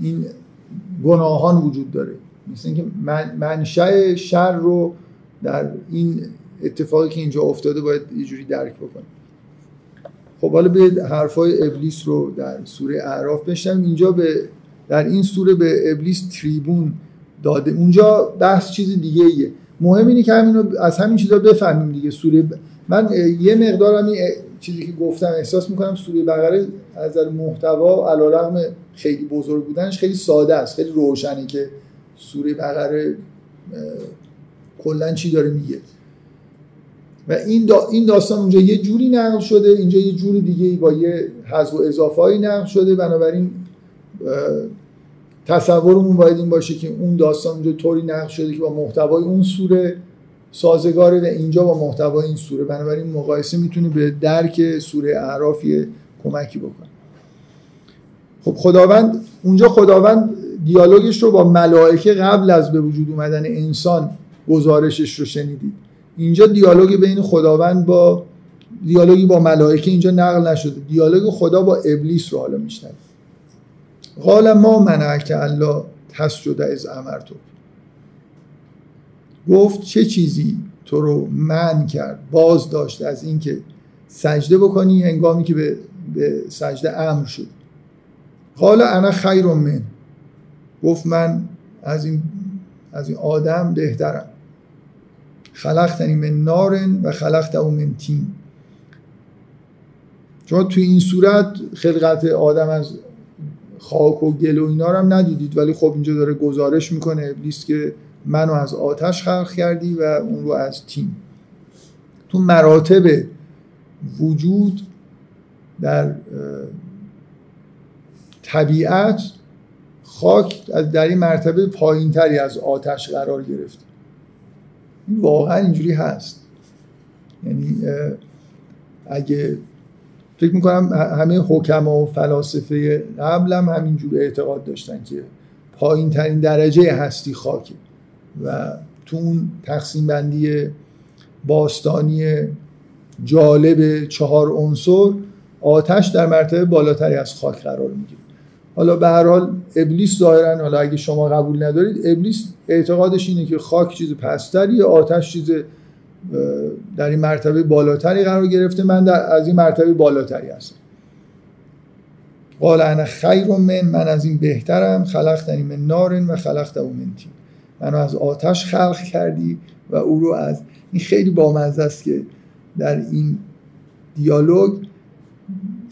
این گناهان وجود داره. مثل اینکه منشأ شر رو در این اتفاقی که اینجا افتاده باید یه جوری درک بکنیم. خب حالا به حرفای ابلیس رو در سوره اعراف بشنم. اینجا به در این سوره به ابلیس تریبون داده. اونجا بحث چیز دیگه ایه. مهم اینه که همینو از همین چیزا بفهمیم دیگه. سوره من یه مقدار این چیزی که گفتم احساس می‌کنم سوره بقره از نظر محتوا علیرغم خیلی بزرگ بودنش خیلی ساده است خیلی روشنه که سوره بقره کلا چی داره میگه. و این, این داستان اونجا یه جوری نقل شده اینجا یه جوری دیگه با یه حذف و اضافه نقل شده. بنابراین تصورمون باید این باشه که اون داستان اونجا طوری نقل شده که با محتوای اون سوره سازگاره و اینجا با محتوای این سوره. بنابراین مقایسه می‌تونه به درک سوره اعراف کمکی بکنه. خب خداوند اونجا خداوند دیالوگش رو با ملائکه قبل از به وجود اومدن انسان گزارشش رو شنیدید. اینجا دیالوگ بین خداوند با دیالوگی با ملائکه اینجا نقل نشده. دیالوگ خدا با ابلیس رو حالا میشنوید قال ما منعک الله تسجد از امرتو. گفت چه چیزی تو رو من کرد؟ باز داشت از اینکه سجده بکنی هنگامی که به, به سجده امر شد. قال انا خیر من. گفت من از این از این آدم بهترم. خلقتنی من نارن و خلقت او من تین. چون توی این صورت خلقت آدم از خاک و گل و اینا رو هم ندیدید ولی خب اینجا داره گزارش می‌کنه ابلیس که منو از آتش خلق کردی و اون رو از تیم تو مراتب وجود در طبیعت خاک در این مرتبه پایین تری از آتش قرار گرفته این واقعا اینجوری هست. یعنی اگه فکر می‌کنم همه حکما و فلاسفه قبل هم همینجور اعتقاد داشتن که پایین ترین درجه هستی خاکه و تو اون تقسیم بندی باستانی جالب چهار عنصر آتش در مرتبه بالاتری از خاک قرار می‌گیره. حالا به هر حال ابلیس ظاهرا حالا اگه شما قبول ندارید ابلیس اعتقادش اینه که خاک چیز پستری آتش چیز در این مرتبه بالاتری قرار گرفته. من در از این مرتبه بالاتری هستم. قال انا خیر من من از این بهترم. خلقتنی من نارن و خلقت او من منو از آتش خلق کردی و او رو از این خیلی بامزه است که در این دیالوگ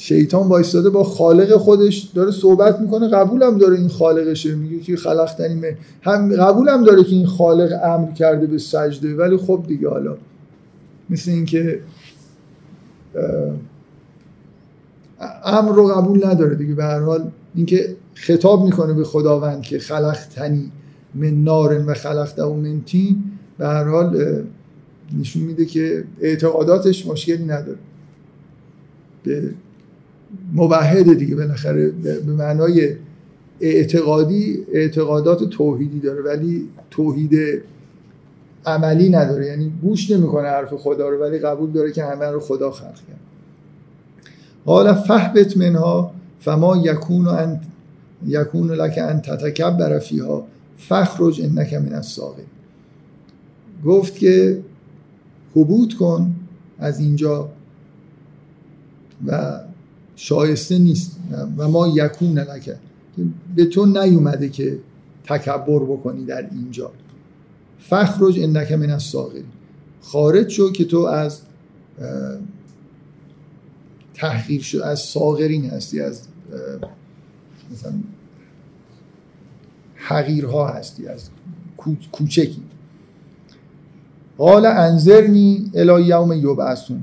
شیطان وایستاده با خالق خودش داره صحبت می‌کنه. قبولم داره این خالقشه. میگه که خلقتنی هم قبولم داره که این خالق امر کرده به سجده. ولی خب دیگه حالا مثل اینکه امر رو قبول نداره دیگه. به هر حال اینکه خطاب می‌کنه به خداوند که خلقتنی من نارن و خلقت او من تین به هر حال نشون میده که اعتقاداتش مشکلی نداره. به موحد دیگه بالاخره به معنای اعتقادی اعتقادات توحیدی داره ولی توحید عملی نداره. یعنی گوش نمی‌کنه حرف خدا رو ولی قبول داره که همه رو خدا خلق کرد. قال فهبت منها فما یکون ان یکون لك ان تتکبر فیها فخرج انک من الساغر گفت که حبوط کن از اینجا و شایسته نیست. و ما یکون نکه به تو نیومده که تکبر بکنی در اینجا. فخرج انک من الصاغرین. خارج شو که تو از تحقیر شد از صاغرین هستی از مثلا حقیرها هستی از کوچکی. قال انظرنی الی یوم یبعثون.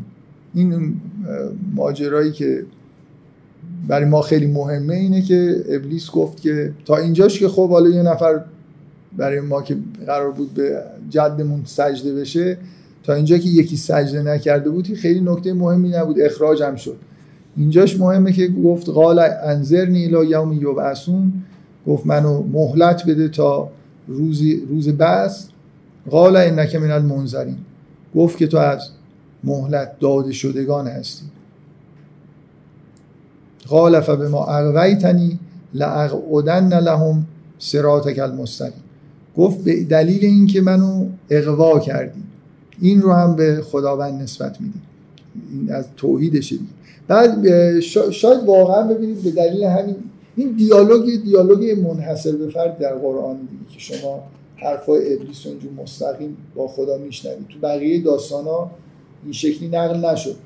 این ماجرایی که برای ما خیلی مهمه اینه که ابلیس گفت که تا اینجاش که خب حالا یه نفر برای ما که قرار بود به جدمون سجده بشه تا اینجا که یکی سجده نکرده بود خیلی نکته مهمی نبود اخراجم شد. اینجاش مهمه که گفت قال انظرنی الی یوم یبعثون گفت منو مهلت بده تا روز روز بعث. قال انک من المنذرین. گفت که تو از مهلت داده شدگان هستی. قال فبما اغویتنی لاقعدن لهم صراطک المستقیم. گفت به دلیل اینکه منو اقوا کردی. این رو هم به خداوند نسبت میدی. این از توحیدشه بعد شاید واقعا ببینید به دلیل همین این دیالوگ دیالوگ منحصر به فرد در قرآن دیگه که شما حرفای ابلیس رو اینجور مستقیم با خدا میشنوید. تو بقیه داستان این شکلی نقل نشد.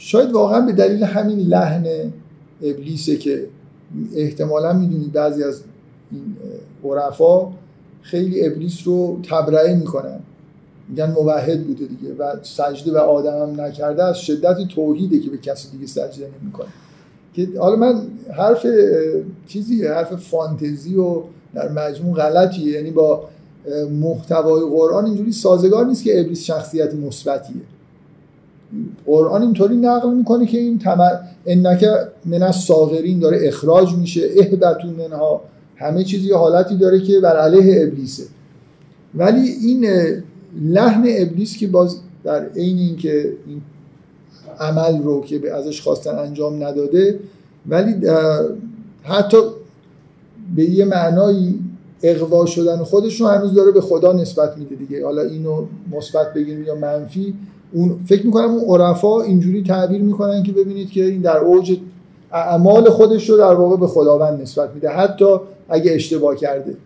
شاید واقعا به دلیل همین لحن ابلیسه که احتمالا می‌دونید بعضی از این عرفا خیلی ابلیس رو تبرئه می‌کنن. میگن موحد بوده دیگه و سجده به آدم هم نکرده از شدت توحیده که به کسی دیگه سجده نمی‌کنه. که حالا من حرف چیزی حرف فانتزی و در مجموع غلطیه یعنی با محتوای قرآن اینجوری سازگار نیست که ابلیس شخصیت مثبتیه. قرآن اینطوری نقل می‌کنه که این تمر انک من از ساغرین داره اخراج میشه اهبتون منها. همه چیزی حالتی داره که بر علیه ابلیسه. ولی این لحن ابلیس که باز در عین اینکه این عمل رو که ازش خواستن انجام نداده ولی حتی به یه معنایی اقوا شدن خودش رو هنوز داره به خدا نسبت میده دیگه. حالا اینو مثبت بگیریم یا منفی اون فکر می‌کنم اون عرفا اینجوری تعبیر می‌کنن که ببینید که این در اوج اعمال خودش رو در واقع به خداوند نسبت میده. حتی اگه اشتباه کرده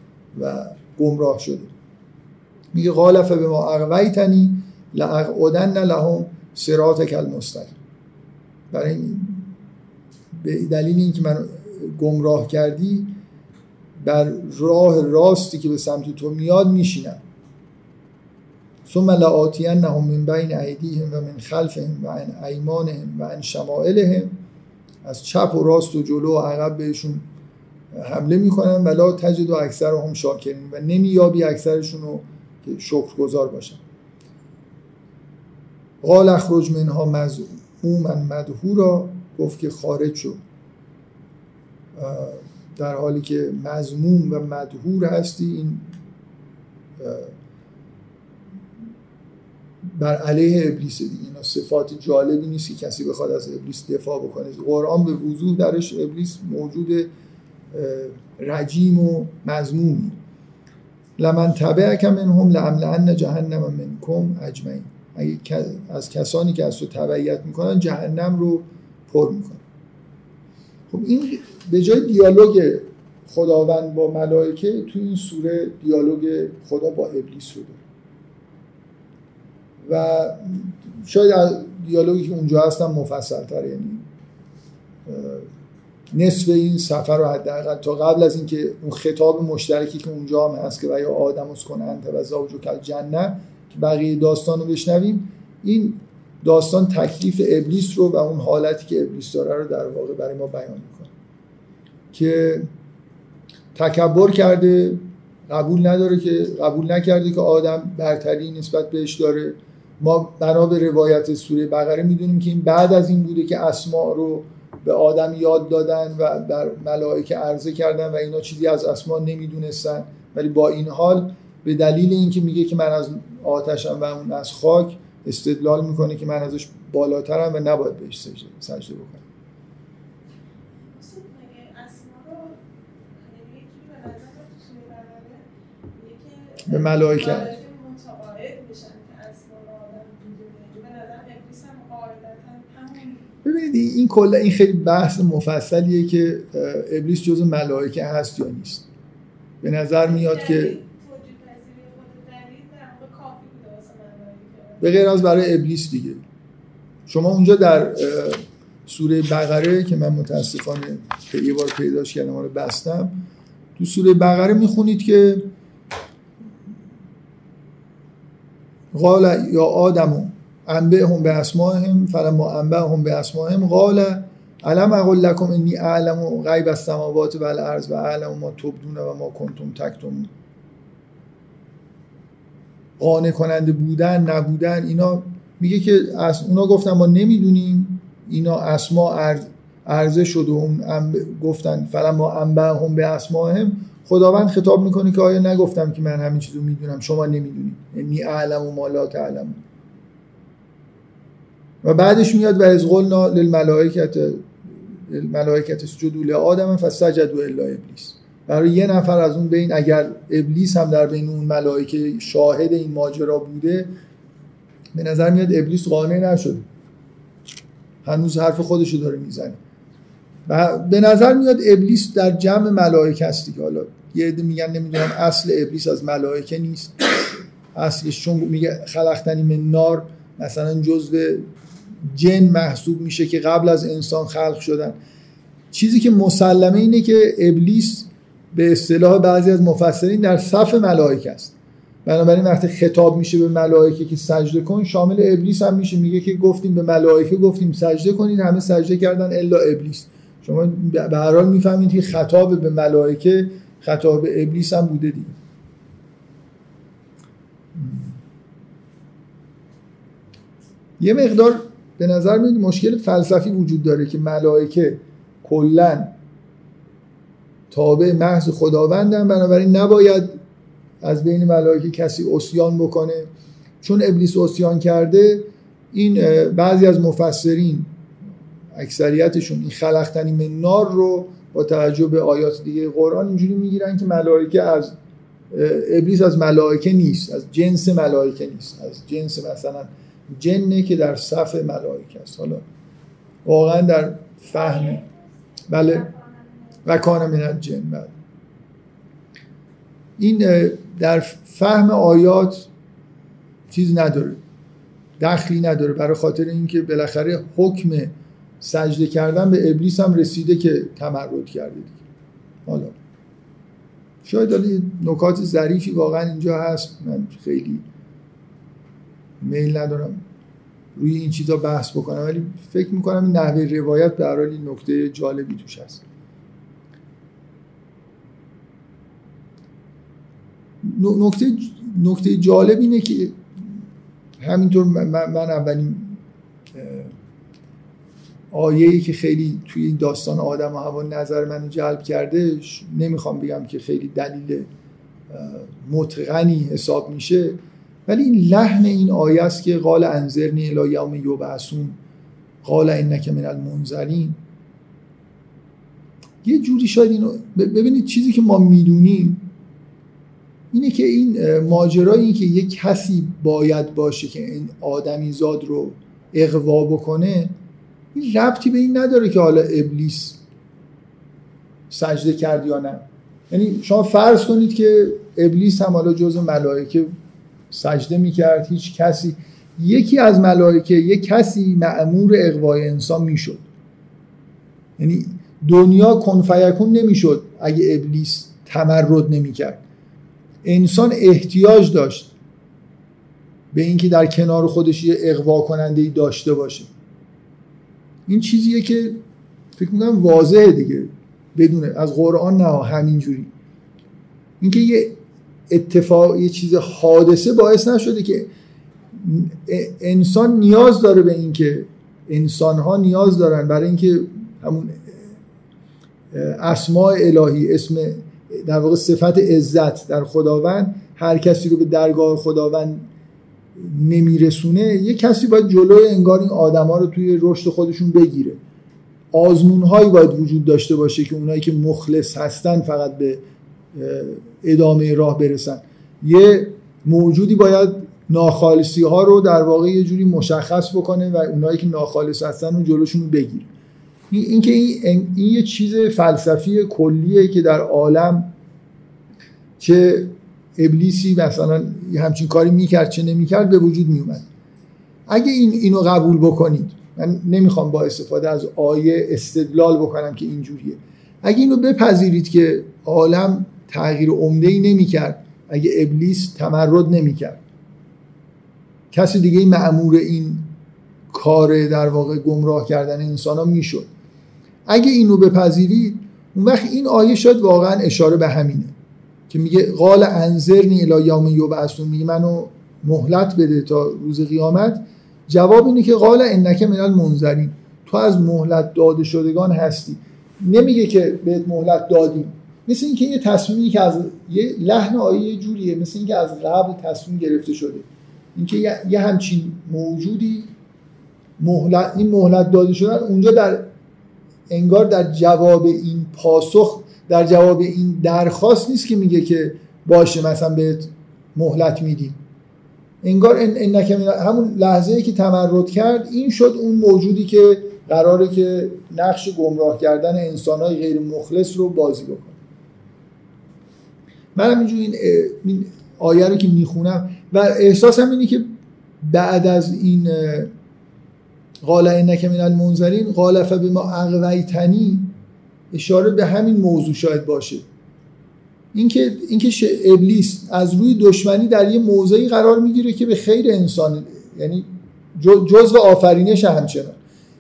و گمراه شده. میگه قالف به ما اغویتنی لاقعدن لهم صراطک المستقیم. برای به دلیل اینکه من گمراه کردی بر راه راستی که به سمت تو میاد میشینم. ثم لآتینهم من بین ایدیهم و من خلفهم و عن ایمانهم و عن شمائلهم. از چپ و راست و جلو و عقب بهشون حمله می‌کنن ولا تجد و اکثر هم شاکرین و نمیابی اکثرشون رو که شکرگزار باشن. قال اخرج منها مذموما مدهورا گفت که خارج شد در حالی که مزموم و مدهور هستی این بر علیه ابلیس دیگه. اینا صفات جالبی نیست که کسی بخواد از ابلیس دفاع بکنه. قرآن به وضوح درش ابلیس موجود رجیم و مزمومی لمن تبعک منهم لاملأن جهنم منکم اجمعین. اگه از کسانی که از تو تبعیت می‌کنن جهنم رو پر می‌کنن. خب این به جای دیالوگ خداوند با ملائکه تو این سوره دیالوگ خدا با ابلیس رو داره و شاید دیالوگی که اونجا هستم مفصل تر یعنی نصف این سفر رو حداقل تا قبل از اینکه اون خطاب مشترکی که اونجا هم هست که و یا آدم از انت و زوجو کل جنه که بقیه داستان رو بشنویم این داستان تکلیف ابلیس رو و اون حالتی که ابلیس داره رو در واقع برای ما بیان می‌کنه. که تکبر کرده قبول نداره که قبول نکرده که آدم برتری نسبت بهش داره. ما بنا به روایت سوره بقره می‌دونیم که این بعد از این بوده که اسماء رو به آدم یاد دادن و در ملائکه عرضه کردن و اینا چیزی از اسما نمی‌دونستن. ولی با این حال به دلیل اینکه میگه که من از آتشم و اون از خاک استدلال می‌کنه که من ازش بالاترم و نباید بهش سجده, سجده بکنم. به ملائکه ببینید این کلا این خیلی بحث مفصلیه که ابلیس جز ملائکه هست یا نیست. به نظر میاد که به غیر از برای ابلیس دیگه. شما اونجا در سوره بقره که من متاسفانه یه بار پیداش کردم رو بستم تو سوره بقره می‌خونید که قال یا آدمو انبه هم به اسماهم فلما انبه هم به اسماهم قال علم اقول لکم انی اعلم غیب السماوات و الارض و اعلم ما تبدون و ما کنتم تکتم قانع کننده بودن نبودن اینا میگه که از اونا گفتن ما نمی‌دونیم اینا اسما عرضه شد و اون گفتن فلا ما انبه هم به اسماهم خداوند خطاب می‌کنه که آیا نگفتم که من همین چیزو می‌دونم؟ شما نمی‌دونید. انی اعلم و ما لا تعلم و بعدش میاد و از قلنا للملائکت الملائکت اسجدوا لآدم فسجدوا الا ابلیس. برای یه نفر از اون بین اگر ابلیس هم در بین اون ملائکه شاهد این ماجرا بوده به نظر میاد ابلیس قانع نشده. هنوز حرف خودشو داره می‌زنه. و به نظر میاد ابلیس در جمع ملائکه هستی که حالا یه عده میگن نمی‌دونم اصل ابلیس از ملائکه نیست. اصلش چون میگه خلقتنی من نار مثلا جزء جن محسوب میشه که قبل از انسان خلق شدن. چیزی که مسلمه اینه که ابلیس به اصطلاح بعضی از مفسرین در صف ملائکه است. بنابراین وقتی خطاب میشه به ملائکه که سجده کن شامل ابلیس هم میشه. میگه که گفتیم به ملائکه گفتیم سجده کنید همه سجده کردن الا ابلیس. شما به هر حال می‌فهمید که خطاب به ملائکه خطاب به ابلیس هم بوده دیگه. یه مقدار به نظر میاد مشکل فلسفی وجود داره که ملائکه کلا تابع محض خداوندن بنابراین نباید از بین ملائکه کسی اسیان بکنه. چون ابلیس اسیان کرده این بعضی از مفسرین اکثریتشون این خلقتنی من نار رو با توجه به آیات دیگه قرآن اینجوری می‌گیرن که ملائکه از ابلیس از ملائکه نیست از جنس ملائکه نیست از جنس مثلا جنه که در صف ملائکه است. حالا واقعا در فهم. بله. و کان من جن بله. این در فهم آیات چیز نداره. دخلی نداره. برای خاطر اینکه بالاخره حکم سجده کردن به ابلیس هم رسیده که تمرد کرده دیگه. حالا. شاید نکات ظریفی واقعا اینجا هست. من خیلی میل ندارم روی این چیزا بحث بکنم ولی فکر می‌کنم این نحوه روایت به حال نکته جالبی توش هست. نکته نکته جالب اینه که همینطور من اولین آیه‌ای که خیلی توی این داستان آدم و هوا نظر منو جلب کرده نمی‌خوام بگم که خیلی دلیل متقنی حساب میشه. ولی این لحن این آیه است که قال انذرنی الی یوم یبعثون قال انک من المنذرین. یه جوری شاید اینو ببینید چیزی که ما می‌دونیم اینه که این ماجرایی که یک کسی باید باشه که این آدمی زاد رو اقوا بکنه این ربطی به این نداره که حالا ابلیس سجده کرد یا نه. یعنی شما فرض کنید که ابلیس هم حالا جز ملائکه سجده می‌کرد هیچ کسی. یکی از ملائکه یک کسی معمور اقوای انسان می‌شد. یعنی دنیا کنفیکون نمی‌شد اگه ابلیس تمرد نمی‌کرد. انسان احتیاج داشت به اینکه در کنار خودش یه اقوا کننده ای داشته باشه. این چیزیه که فکر می‌کنم واضحه دیگه بدونه. از قرآن نه همینجوری. اینکه یه اتفاق یه چیز حادثه باعث نشده که انسان نیاز داره به اینکه انسان ها نیاز دارن برای اینکه همون اسماء الهی اسم در واقع صفت عزت در خداوند هر کسی رو به درگاه خداوند نمیرسونه یه کسی باید جلوی انگار این آدما رو توی رشد خودشون بگیره. آزمون هایی باید وجود داشته باشه که اونایی که مخلص هستن فقط به ادامه راه برسن. یه موجودی باید ناخالصی ها رو در واقع یه جوری مشخص بکنه و اونایی که ناخالص هستن رو جلوشون بگیره. این که این, این یه چیز فلسفی کلیه که در عالم چه ابلیسی مثلا همچین کاری می‌کرد چه نمی‌کرد به وجود میومد اگه این اینو قبول بکنید من نمی‌خوام با استفاده از آیه استدلال بکنم که اینجوریه. اگه اینو بپذیرید که عالم تغییر عمده ای نمی‌کرد. اگه ابلیس تمرد نمی‌کرد. کسی دیگه این معمور این کار در واقع گمراه کردن انسان ها می‌شد. اگه اینو بپذیرید اون وقت این آیه شاید واقعا اشاره به همینه که میگه قال انظرنی الی یوم یبعثون میگه منو مهلت بده تا روز قیامت. جواب اینه که قال انک من المنذرین. تو از مهلت داده شدگان هستی. نمیگه که بهت مهلت دادیم. مثل اینکه یه تصمیمی که از یه لحن آیه جوریه مثل اینکه از قبل تصمیم گرفته شده. اینکه یه همچین موجودی مهلت این مهلت داده شدن اونجا در انگار در جواب این پاسخ در جواب این درخواست نیست که میگه که باشه مثلا بهت مهلت میدیم. انگار ان همون لحظه ای که تمرد کرد این شد اون موجودی که قراره که نقش گمراه کردن انسانهای غیر مخلص رو بازی بکنه. من همینجور این, آیه رو که می‌خونم و احساسم اینه که بعد از این قال انک من المنذرین قال فبما اغویتنی اشاره به همین موضوع شاید باشه. اینکه اینکه ابلیس از روی دشمنی در یه موضعی قرار می‌گیره که به خیر انسان یعنی جزء آفرینش همچنان.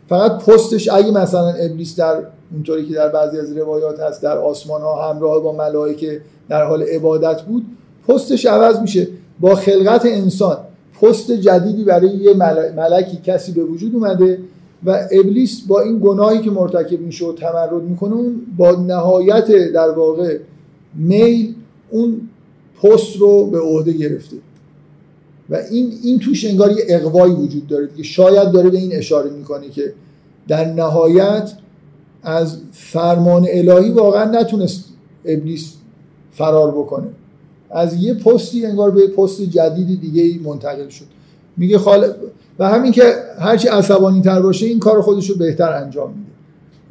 فقط پستش اگه مثلا ابلیس در اونطوری که در بعضی از روایات هست در آسمان ها همراه با ملائکه در حال عبادت بود پستش عوض میشه. با خلقت انسان پست جدیدی برای یه ملکی کسی به وجود اومده و ابلیس با این گناهی که مرتکب میشه و تمرد می‌کنه اون با نهایت در واقع میل اون پست رو به عهده گرفته. و این این توش انگار یه اقوایی وجود داره که شاید داره به این اشاره می‌کنه که در نهایت از فرمان الهی واقعا نتونست ابلیس فرار بکنه. از یه پستی انگار به پست جدید دیگه منتقل شد. میگه خال و همین که هرچی عصبانی تر باشه این کار خودش رو بهتر انجام میده.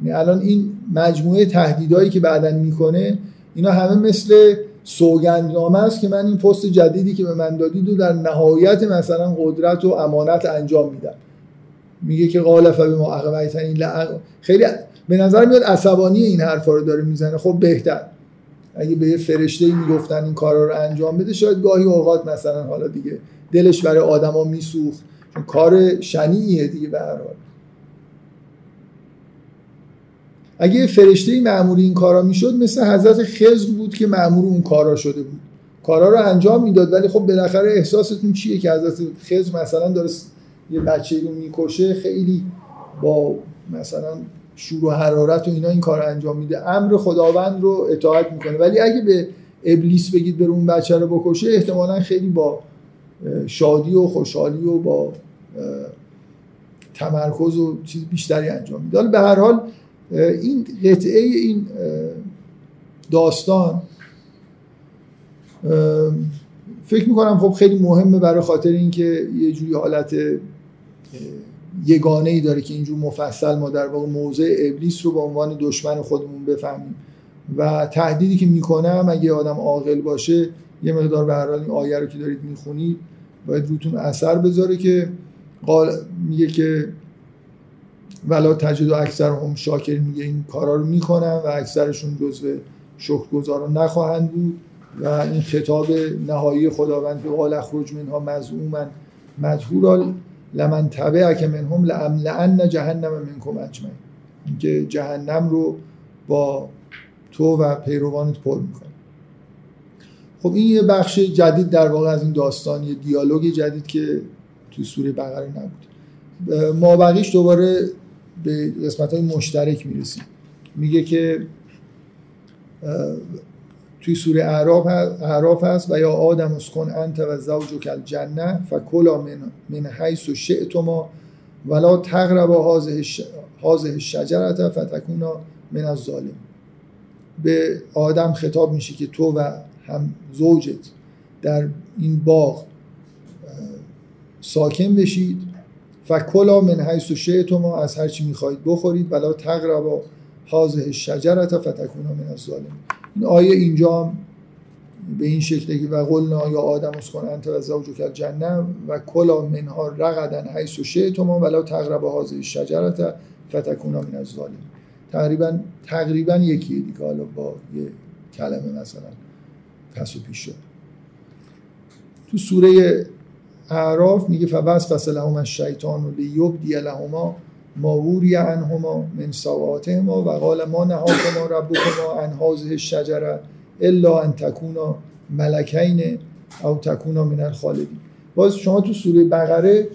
یعنی الان این مجموعه تهدیدهایی که بعدا می‌کنه اینا همه مثل سوگندنامه است که من این پست جدیدی که به من دادید و در نهایت مثلا قدرت و امانت انجام میدم. میگه که قال به ما عقبیتن خیلی به نظر میاد عصبانی این حرفا رو داره می‌زنه. خب بهتر. اگه به یه فرشته می‌گفتن این کارا رو انجام بده شاید گاهی اوقات مثلا حالا دیگه دلش برای آدما میسوخت. کار شنیعیه دیگه به هر حال. اگه فرشته معمول این کارا می‌شد مثل حضرت خضر بود که معمول اون کارا شده بود. کارا رو انجام می‌داد ولی خب بالاخره احساستون چیه که حضرت خضر مثلا داره یه بچه رو می‌کشه؟ خیلی با مثلا شور و حرارت و اینا این کار انجام میده. امر خداوند رو اطاعت می‌کنه. ولی اگه به ابلیس بگید بره اون بچه رو بکشه احتمالا خیلی با شادی و خوشحالی و با تمرکز و چیز بیشتری انجام میده. به هر حال این قطعه این داستان فکر می‌کنم خب خیلی مهمه برای خاطر اینکه یه جوری حالت یگانه ای داره که اینجور مفصل ما در واقع موضع ابلیس رو به عنوان دشمن خودمون بفهمیم. و تهدیدی که می‌کنم اگه آدم عاقل باشه یه مقدار به هر حال این آیه رو که دارید می‌خونید باید روتون اثر بذاره که قال میگه که ولا تجد و اکثر هم شاکر میگه این کارا رو می‌کنن و اکثرشون جزو شکرگزاران نخواهند بود. و این خطاب نهایی خداوند که قال اخرج منها مزعوما مدهورا لمن تبعک منهم لان جهنم منکم اجمعین. اینکه جهنم رو با تو و پیروانت پر می‌کنه. خب این یه بخش جدید در واقع از این داستان یه دیالوگ جدید که توی سوره بقره نبود. ما بقیش دوباره به قسمت های مشترک می‌رسیم. میگه که توی سوره اعراف هست و یا آدم اسکن انت و زوج کل جنه فکلا من, من حیث و شئتما ولا تقربا هازه شجرت فتکونا من از ظالم به آدم خطاب میشه که تو و هم زوجت در این باغ ساکن بشید. فکلا من حیث و شئتما از هر چی می‌خواهید بخورید. ولا تقربا هازه شجرت فتکونا من از ظالم آیه اینجا به این شکل که و قلنا یا آدم اسکن انت و زوجک جنه و کلا منها رغدن حیث و شئتما ولا تقربا هذه الشجره فتکونا من الظالمین. تقریبا تقریبا یکیه دیگه حالا با یه کلمه مثلا پس و پیش شد. تو سوره اعراف میگه فبس لهم الشیطان لیبدی لهما ما ووری عنهما من سواتهما و قال ما نهاکما ربکما عن هذه الشجره الا ان تکونا ملکین او تکونا من الخالدین. باز شما تو سوره بقره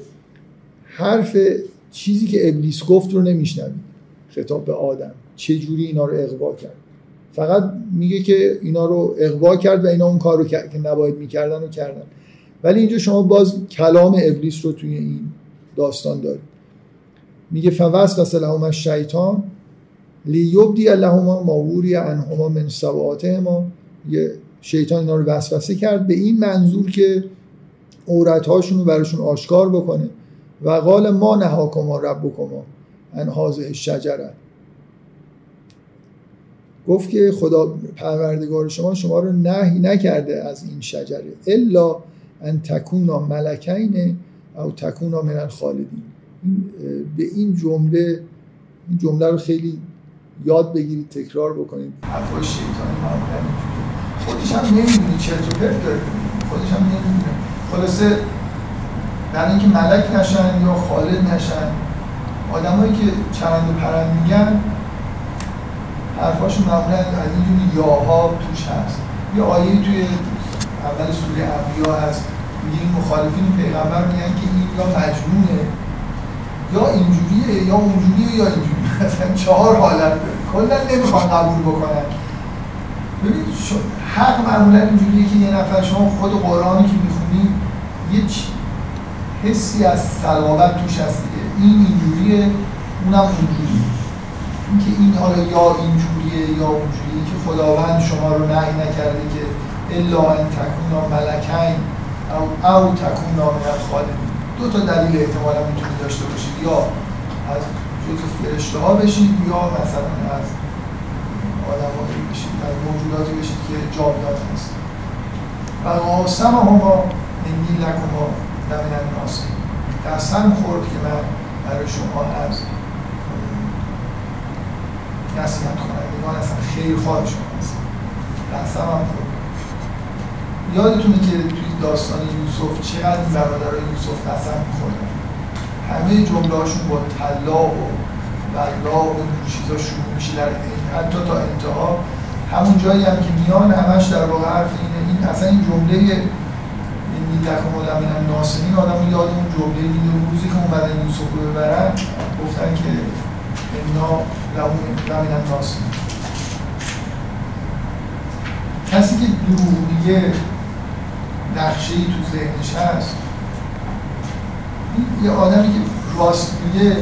حرف چیزی که ابلیس گفت رو نمیشنوید. خطاب به آدم. چه جوری اینا رو اقوا کرد؟ فقط میگه که اینا رو اقوا کرد و اینا اون کار رو که نباید می‌کردن و کردن. ولی اینجا شما باز کلام ابلیس رو توی این داستان دارید. میگه فوسوس لهم الشیطان لیبدی لهما ما ووری عنهما من سواتهما. یه شیطان اینا رو وسوسه کرد به این منظور که عورتهاشون رو براشون آشکار بکنه. و قال ما نهاکما ربکما ان هذه الشجره. گفت که خدا پروردگار شما شما رو نهی نکرده از این شجره. الا ان تکونا ملکین او تکونا من الخالدین. به این جمله این جمله رو خیلی یاد بگیرید تکرار بکنید. حرفای شیطانی معمولا خودش هم نمی‌دونی چه تو پرت داره خودش هم نمی‌دونه. خلاصه در اینکه ملک نشن یا خالد نشن آدمایی که چرند و پرند میگن حرفاشون معمولا از اینجوری یاها توش هست. یه آیه توی اول سوره انبیا هست. میگه این مخالفین پیغمبر میگن که این یا مجنونه. یا اینجوریه یا اونجوریه یا اینجوریه. مثلا چهار حالت کلا نمی‌خوان قبول بکنن. ببینید حق معمولا اینجوریه که یه نفر شما خود قرآنی که می‌خونی یه حسی از صلابت توش هست دیگه. این اینجوریه اونم اونجوریه. اینکه این حالا یا اینجوریه یا اونجوریه که خداوند شما رو نهی نکرده که الا ان تکونا ملکین او, او تکونا من الخالدین. دو تا دلیل احتمالا می‌تونید داشته باشید. یا از جزء فرشته ها بشید یا مثلا از آدم بشید از موجوداتی بشید که جاودان هست و قاسم هما انی لکما لمن الناصحین قسم خورد که من برای شما از نصیحت کنندگان هستم. خیر خواه شما هستم قسم هم خورد. یادتونه که توی داستان یوسف چقدر برادرای یوسف قسم میخوردن همه جمله هاشون با طلا و بلا و چیزا شروع میشه در حتی تا انتها. همون جایی هم که میان همش در واقع حرف اینه. این اصلا این جمله این لکم من ناسمین آدم یاد اون جمله میده روزی که اومدن یوسف رو ببرن گفتن که انا لمن ناسمین کسی که دروغ میگه نقشه ای تو ذهنش هست. یه آدمی که راست میگه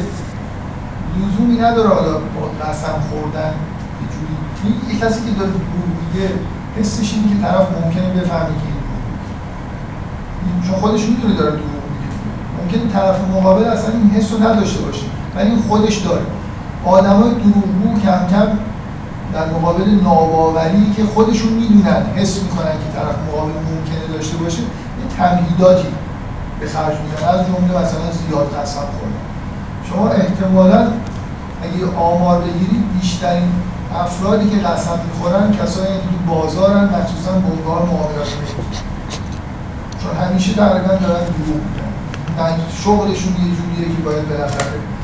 لزومی نداره حالا با قسم خوردن یه جوری یه کسی که داره دروغ میگه حسش اینه که طرف ممکنه بفهمه که این چون خودش می‌دونه داره دروغ میگه. ممکنه طرف مقابل اصلا این حس رو نداشته باشه. ولی این خودش داره. آدمای دروغگو کم کم در مقابل ناباوری که خودشون می‌دونن حس می‌کنن که طرف مقابل ممکنه داشته باشه یه تمهیداتی به خرج میدن. از جمله مثلا زیاد قسم خوردن. شما احتمالا اگه آمار بگیرید بیشترین افرادی که قسم می‌خورن کسایی که تو بازارن مخصوصا بنگاه معاملات. چون همیشه تقریبا دارن دروغ میگن. شغلشون یه جوریه که باید بالاخره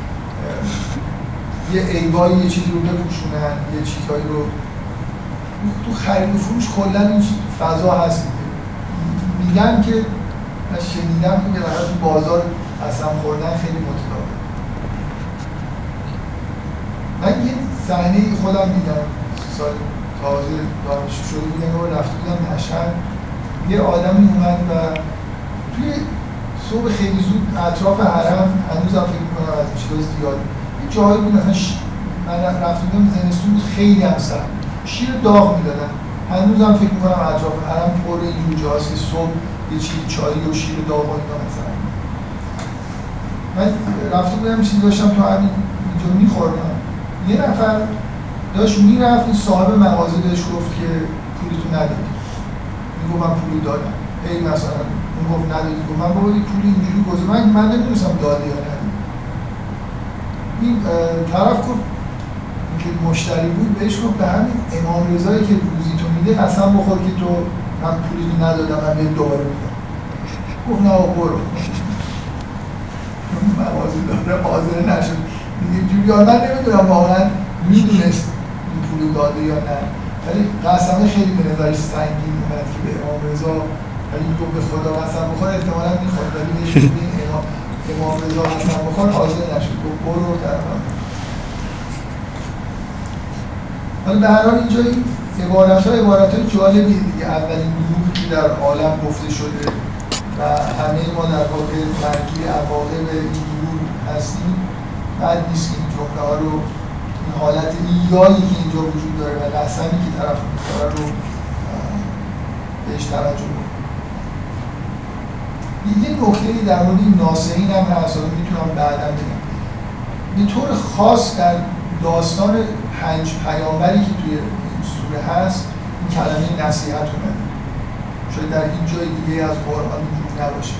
یه ایبایی یه چیزی رو بپوشونن یه چیزهایی رو. تو خرید و فروش کلا این فضا هست میگن که من شنیدم که تو بازار قسم خوردن خیلی متداول. من یه صحنه خودم دیدم سال تازه دانشجو شده بودم و رفته بودم مشهد یه آدمی اومد و توی صبح خیلی زود اطراف حرم هنوزم فکر می‌کنم از چیز زیاد جایی بود مثلا ش... من رفته بودم زمستون خیلی هم سرد شیر داغ می‌دادن. هنوزم فکر می‌کنم اطراف حرم پر اینجور جاست که صبح یه چیز چایی و شیر داغ و اینا مثلا من رفته بودم چیزی داشتم تو همین اینجا میخوردم. یه نفر داشت می‌رفت این صاحب مغازه بهش گفت که پولتو ندادی. میگو من پولی دادم. ای مثلا اون گفت ندادی. گفت من بابا پولی اینجوری گذاشت. من من نمی‌دونستم داده یا این طرف گفت که مشتری بود بهش گفت به همین امام رضایی که روزی تو میده قسم بخور که تو من پولی ندادم من به دوباره میدم. گفت نه برو. موازی داره حاضر نشد. اینجوری من نمی‌دونم واقعا می‌دونست این پول داده یا نه. ولی قسمه خیلی به نظرش سنگین اومد که به امام رضا ولی تو به خدا قسم بخور احتمالا می‌خواد. ولی بهش این امام. امام رضا قسم بخور حاضر نشد. گفت برو طرفم ولی به هر حال اینجا این عبارت ها عبارت های جالبی دیگه. اولین دروغی که در عالم گفته شده و همه ما در واقع مرگی عواقب این دروغ هستیم. بعد نیست که این جمله ها رو این حالت ایایی که اینجا وجود داره و قسمی که طرف می‌خوره رو بهش توجه یه نکته در مورد این ناسعین هم هست می‌تونم بعدا بگم. به طور خاص در داستان پنج پیامبری که توی این سوره هست این کلمه نصیحت اومده شاید در این جای دیگه از قرآن اینجور نباشه.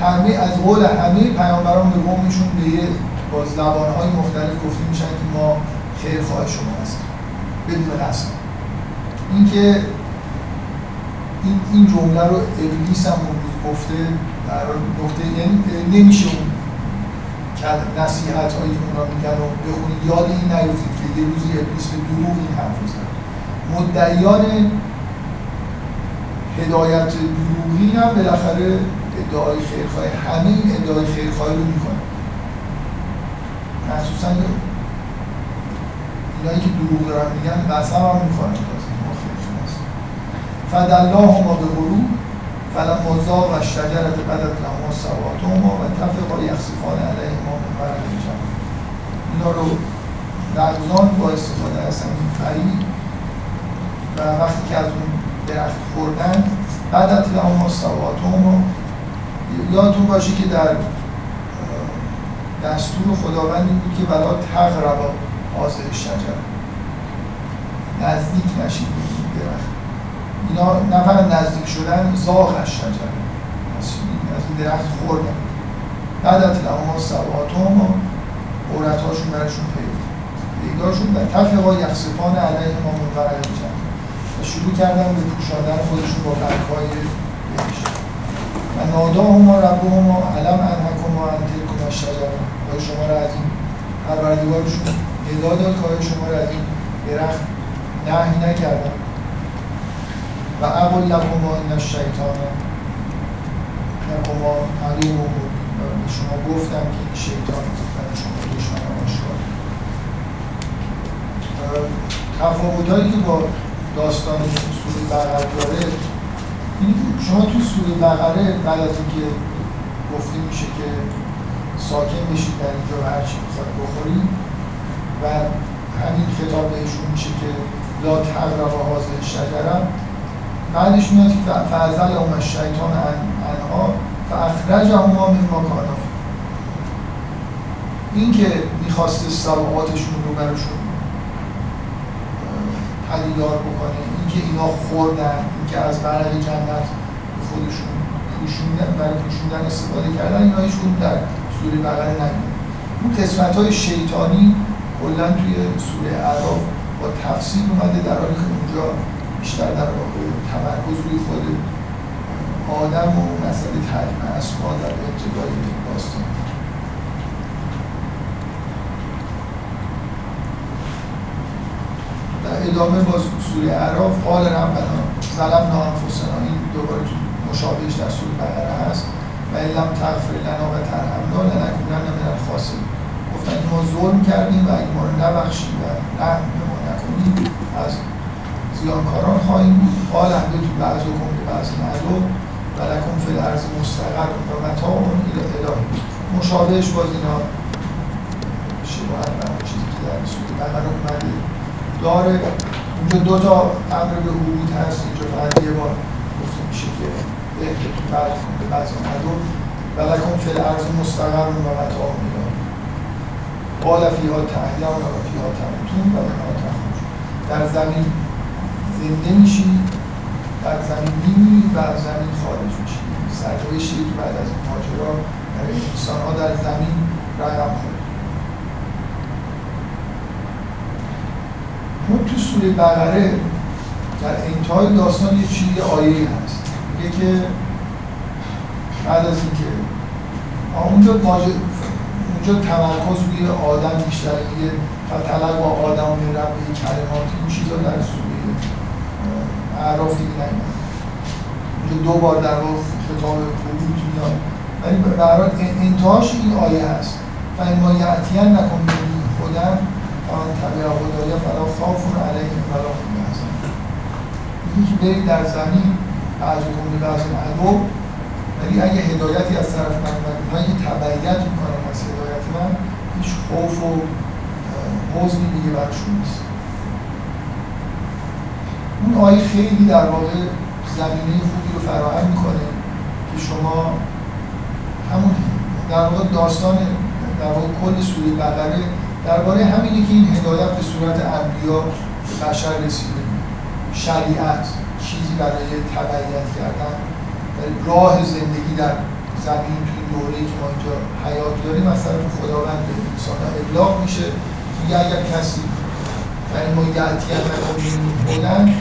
همه از قول همه پیامبران به قومشون به یه با زبانهای مختلف گفته میشن که ما خیر خواه شما هستیم. بدون قسم اینکه این این جمله رو ابلیس هم گفته در نقطه یعنی نمیشه اون نصیحت هایی که اونا میگن رو بخونید یاد این نیفتید که یه روزی ابلیس به دروغ این حرف زد. مدعیان هدایت دروغی هم بالاخره ادعای خیرخواهی همه این ادعای خیرخواهی رو می‌کنن. مخصوصا اینایی که دروغ دارن میگن قسم هم می‌خورن فدالله ما به غروب فلما زاغ الشجرة بدت لهما سواتهما و تفقا یخصفان علیهما من ورق الجنة اینا رو لغزان با استفاده از این فرید و وقتی که از اون درخت خوردن بدت لهما سواتهما یادتون باشه که در دستور خداوند این بود که بلا تقربا حاضر شجر. نزدیک نشید درخت. اینا نه فقط نزدیک شدن زاغ شجر از این درخت خوردن. بعد از لهم سواتهم و عورتهاشون برشون پیدا شد و تفقا یخصفان علیه ما منقرق جمع و شروع کردن به پوشاندن خودشون با برگهای بهشت و نادا هما ربو هما علم انحکم و انتلکم و شجر و شما را از این پروردگارشون نداد داد که شما را از این درخت نهی نکردن. و اقل لکم این عدو و به شما گفتم که این شیطان برای شما دشمن آشکار تفاوت هایی که با داستان سوره بقره داره شما تو سوره بقره بعد از اینکه گفته میشه که ساکن بشید در اینجا و هرچی می‌خواد بخورید و همین خطاب بهشون میشه که لا تقرب حاضر شجرم بعدش میاد فعزل اون شیطان انها فاخرج هما من ما کانا این که می‌خواسته سبعاتشون رو براشون پدیدار بکنه این که اینا خوردن این که از برق جنت خودشون پوشوندن برای پوشوندن استفاده کردن اینا هیچ در سوره بقره نمیده اون قسمت های شیطانی کلا توی سوره عراف با تفسیر اومده در حالی که اونجا بیشتر در واقع تمرکز روی خود آدم و مسئله تحریم اسما در ابتدای داستان. در ادامه با سوره عراف قال ربنا ظلمنا انفسنا این دوباره تو مشابهش در سوره بقره هست. و لم تغفر لنا و ترحمنا لنکونن من الخاسرین. گفتن ما ظلم کردیم و اگه ما رو نبخشیم و رحم ما نکنیم از زیانکاران خواهیم بود. قال همده تو بعض و کن بعض معلوم و لکن الارض مستقر. و متاع اون الهی مشابهش باز اینا شباهت به چیزی که در سوره بقره اومده. داره. اونجا دو تا امر به حدود هست. اینجا فقط یه بار گفته میشه که اهدتون بعد کن به بعض معلوم و لکن الارض مستقر. و متاع الهی قال فیها تحیان و فیها تموتون و منها تخرجون در زمین زنده میشید در زمین میمیریم و از زمین خارج میشیم. سرنوشتی که بعد از این ماجرا برای انسان ها در زمین رقم خورد. اون تو سوره بقره در انتهای داستان یه چیزی آیه هست. میگه که بعد از اینکه اونجا اونجا تمرکز روی آدم بیشتر میگه و با آدم و رب کلمات این چیزا در سوره اعراف دیگه نمیاد دو بار در واقع خطاب حدود میاد ولی برای انتهاش این آیه هست. و این ما یعتین نکن خودم آن طبیع خدایا فلا خوف علیهم ولا هم یحزنون میگه که برید در زمین بعض به بعض عدو ولی اگه هدایتی از طرف من و اونایی که تبعیت می‌کنن از هدایت من هیچ خوف و حزنی دیگه برشون نیست. اون آیه خیلی در واقع زمینه خوبی رو فراهم می‌کنه که شما همون در واقع داستان در واقع کل سوره بقره درباره همینه که این هدایت به صورت انبیا به بشر رسیده. شریعت چیزی برای تبعیت کردن. راه زندگی در زمین توی دوره که ما اینجا حیات داریم از طرف خداوند به انسان ابلاغ میشه. میگه اگر کسی و این هم نکنیم بودن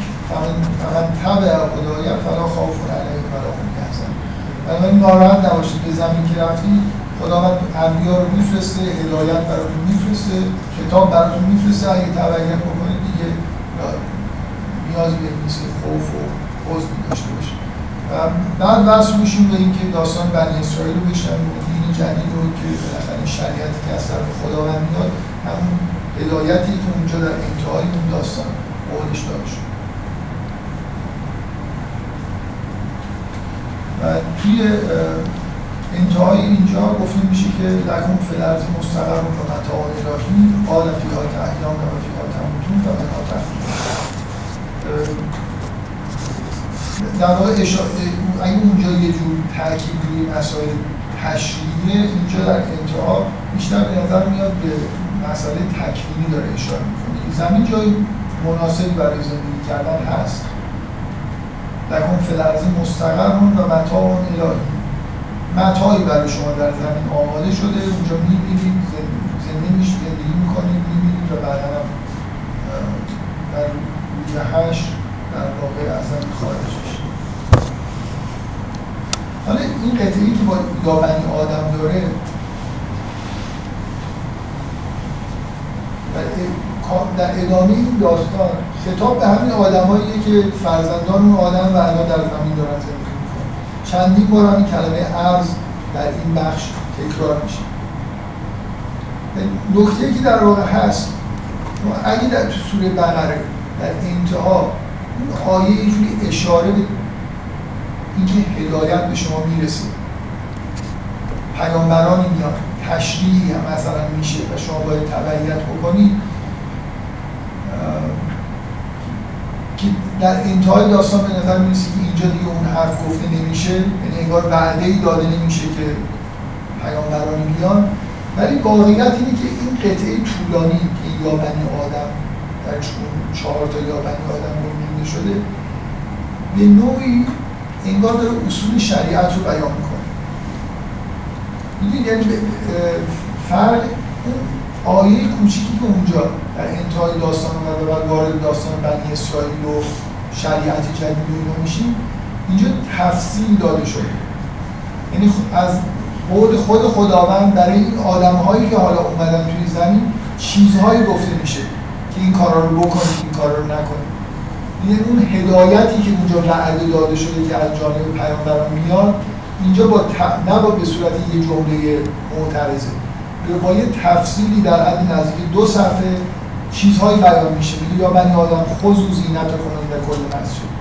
فقط تبع خدایم فلا خوف علیه فلا هم یحزن. بنابراین ناراحت نباشید. به زمین که رفتی خداوند انبیا رو میفرسته هدایت براتون میفرسته کتاب براتون میفرسته. اگه تبعیت بکنید دیگه نیازی به نیست که خوف و حزن داشته باشید. و بعد وصل میشیم به اینکه داستان بنی اسرائیل رو بشنویم و دین جدید رو که بالاخره شریعتی که از طرف خداوند میاد همون هدایتی که اونجا در انتهای اون داستان قولش داده شد. توی انتهای اینجا گفته میشه که لکن فلرز مستقر و متاع الهی قال فیها که احیام و فیها تموتون و منها در واقع اگه اونجا یه جور تاکید روی مسائل تشریعیه اینجا در انتها بیشتر به نظر میاد به مسئله تکوینی داره اشاره می‌کنه. زمین جای مناسبی برای زندگی کردن هست. لکن فلرزی مستقر و متاع الهی. متاعی برای شما در زمین آماده شده اونجا می‌بینید زندگی میشه زندگی می‌کنید می‌بینید و بعدا در روز هشت در واقع از زمین خارج میشه. حالا این قطعی که با یابنی آدم داره در ادامه این داستان خطاب به همین آدماییه که فرزندان اون آدم و الان در زمین دارن زندگی می‌کنن. چندین بار همین کلمه ارز در این بخش تکرار میشه. نکته که در واقع هست اگه در تو سوره بقره در انتها اون آیه اینجوری اشاره به اینکه هدایت به شما می‌رسه. پیامبرانی میاد تشریعی هم مثلا میشه و شما باید تبعیت بکنید. که در انتهای داستان به نظر می‌رسه که اینجا دیگه اون حرف گفته نمیشه یعنی انگار وعده ای داده نمیشه که پیامبرانی بیان. ولی واقعیت اینه که این قطعه طولانی که یا بنی آدم در چهار تا یا بنی آدم گفته شده به نوعی انگار داره اصول شریعت رو بیان می‌کنه. می‌دونید یعنی فرق اون آیه کوچیکی که اونجا در انتهای داستان و بعد وارد داستان بنی اسرائیل و شریعت جدید و اینا میشیم اینجا تفصیل داده شده. یعنی از قول خود خداوند برای این آدم هایی که حالا اومدن توی زمین چیزهایی گفته میشه که این کارا رو بکنید این کارا رو نکنید. یعنی اون هدایتی که اونجا وعده داده شده که از جانب پیامبران میاد اینجا با ت... نه با به صورت یه جمله معترضه. با یه تفصیلی در حد نزدیک دو صفحه چیزهایی بیان میشه. میگه یا بنی آدم خذو زینت کنید در کل مسجد.